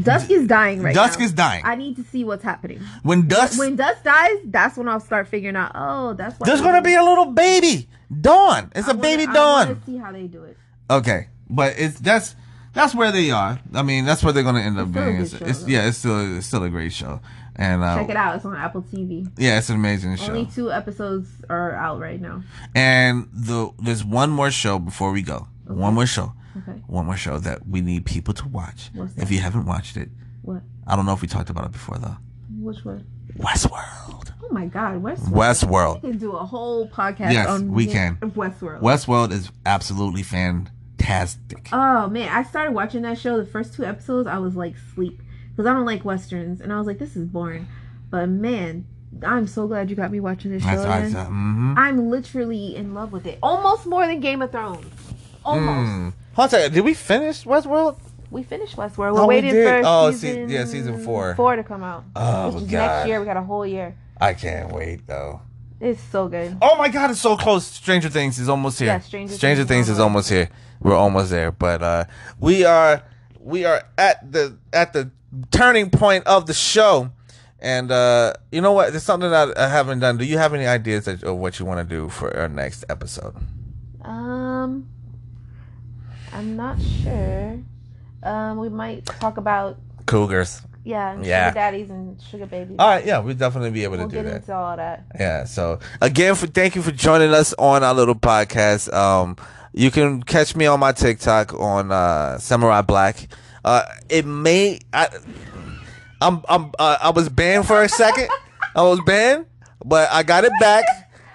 Dusk is dying right now. dusk now. is dying I need to see what's happening. when dusk When Dusk dies, that's when I'll start figuring out. Oh, that's why there's gonna be a little baby dawn it's a I wanna- baby dawn see how they do it. Okay, but it's that's that's where they are. I mean, that's where they're gonna end up being. It's, show, it's yeah, it's still it's still a great show, and uh, Check it out. It's on Apple TV. yeah, it's an amazing show. Only two episodes are out right now. And the there's one more show before we go. One more show. Okay. One more show that we need people to watch. If you haven't watched it, What? I don't know if we talked about it before though. Which one? Westworld. Oh my God, Westworld. Westworld. We can do a whole podcast Yes, on we can. Westworld. Westworld is absolutely fantastic. Oh man, I started watching that show. The first two episodes, I was like sleep because I don't like westerns, and I was like, this is boring. But man, I'm so glad you got me watching this show. That's mm-hmm. I'm literally in love with it, almost more than Game of Thrones. Almost. Mm. Hold on, did we finish Westworld? We finished Westworld. We're Oh, we waiting did. for Oh, se- season yeah, season four. four to come out. Oh, Which is God. next year. We got a whole year. I can't wait though. It's so good. Oh my god, it's so close. Stranger Things is almost here. Yeah, Stranger Stranger Things Things is is almost here. We're almost there, but uh we are we are at the at the turning point of the show. And uh you know what? There's something that I haven't done. Do you have any ideas that, of what you want to do for our next episode? Um, I'm not sure. Um, we might talk about Cougars. yeah, Yeah. sugar daddies and sugar babies. All right, yeah, we'll definitely be able to we'll do get that. into all that. Yeah. So again, for thank you for joining us on our little podcast. Um, you can catch me on my TikTok on uh, Samurai Black. Uh, it may I, I'm I'm uh, I was banned for a second. I was banned, but I got it back.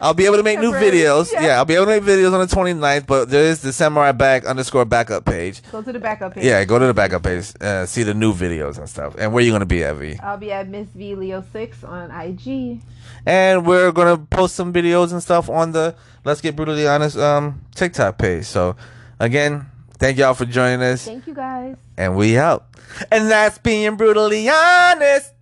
I'll be able to make new videos. yeah. I'll be able to make videos on the 29th, but there is the Samurai Back underscore backup page. Go to the backup page. Yeah, go to the backup page, uh, see the new videos and stuff. And where you gonna be, Evie? I'll be at Miss V Leo six on IG. and we're gonna post some videos and stuff on the Let's Get Brutally Honest um TikTok page. So again, thank y'all for joining us, Thank you guys. and we out. And that's being brutally honest.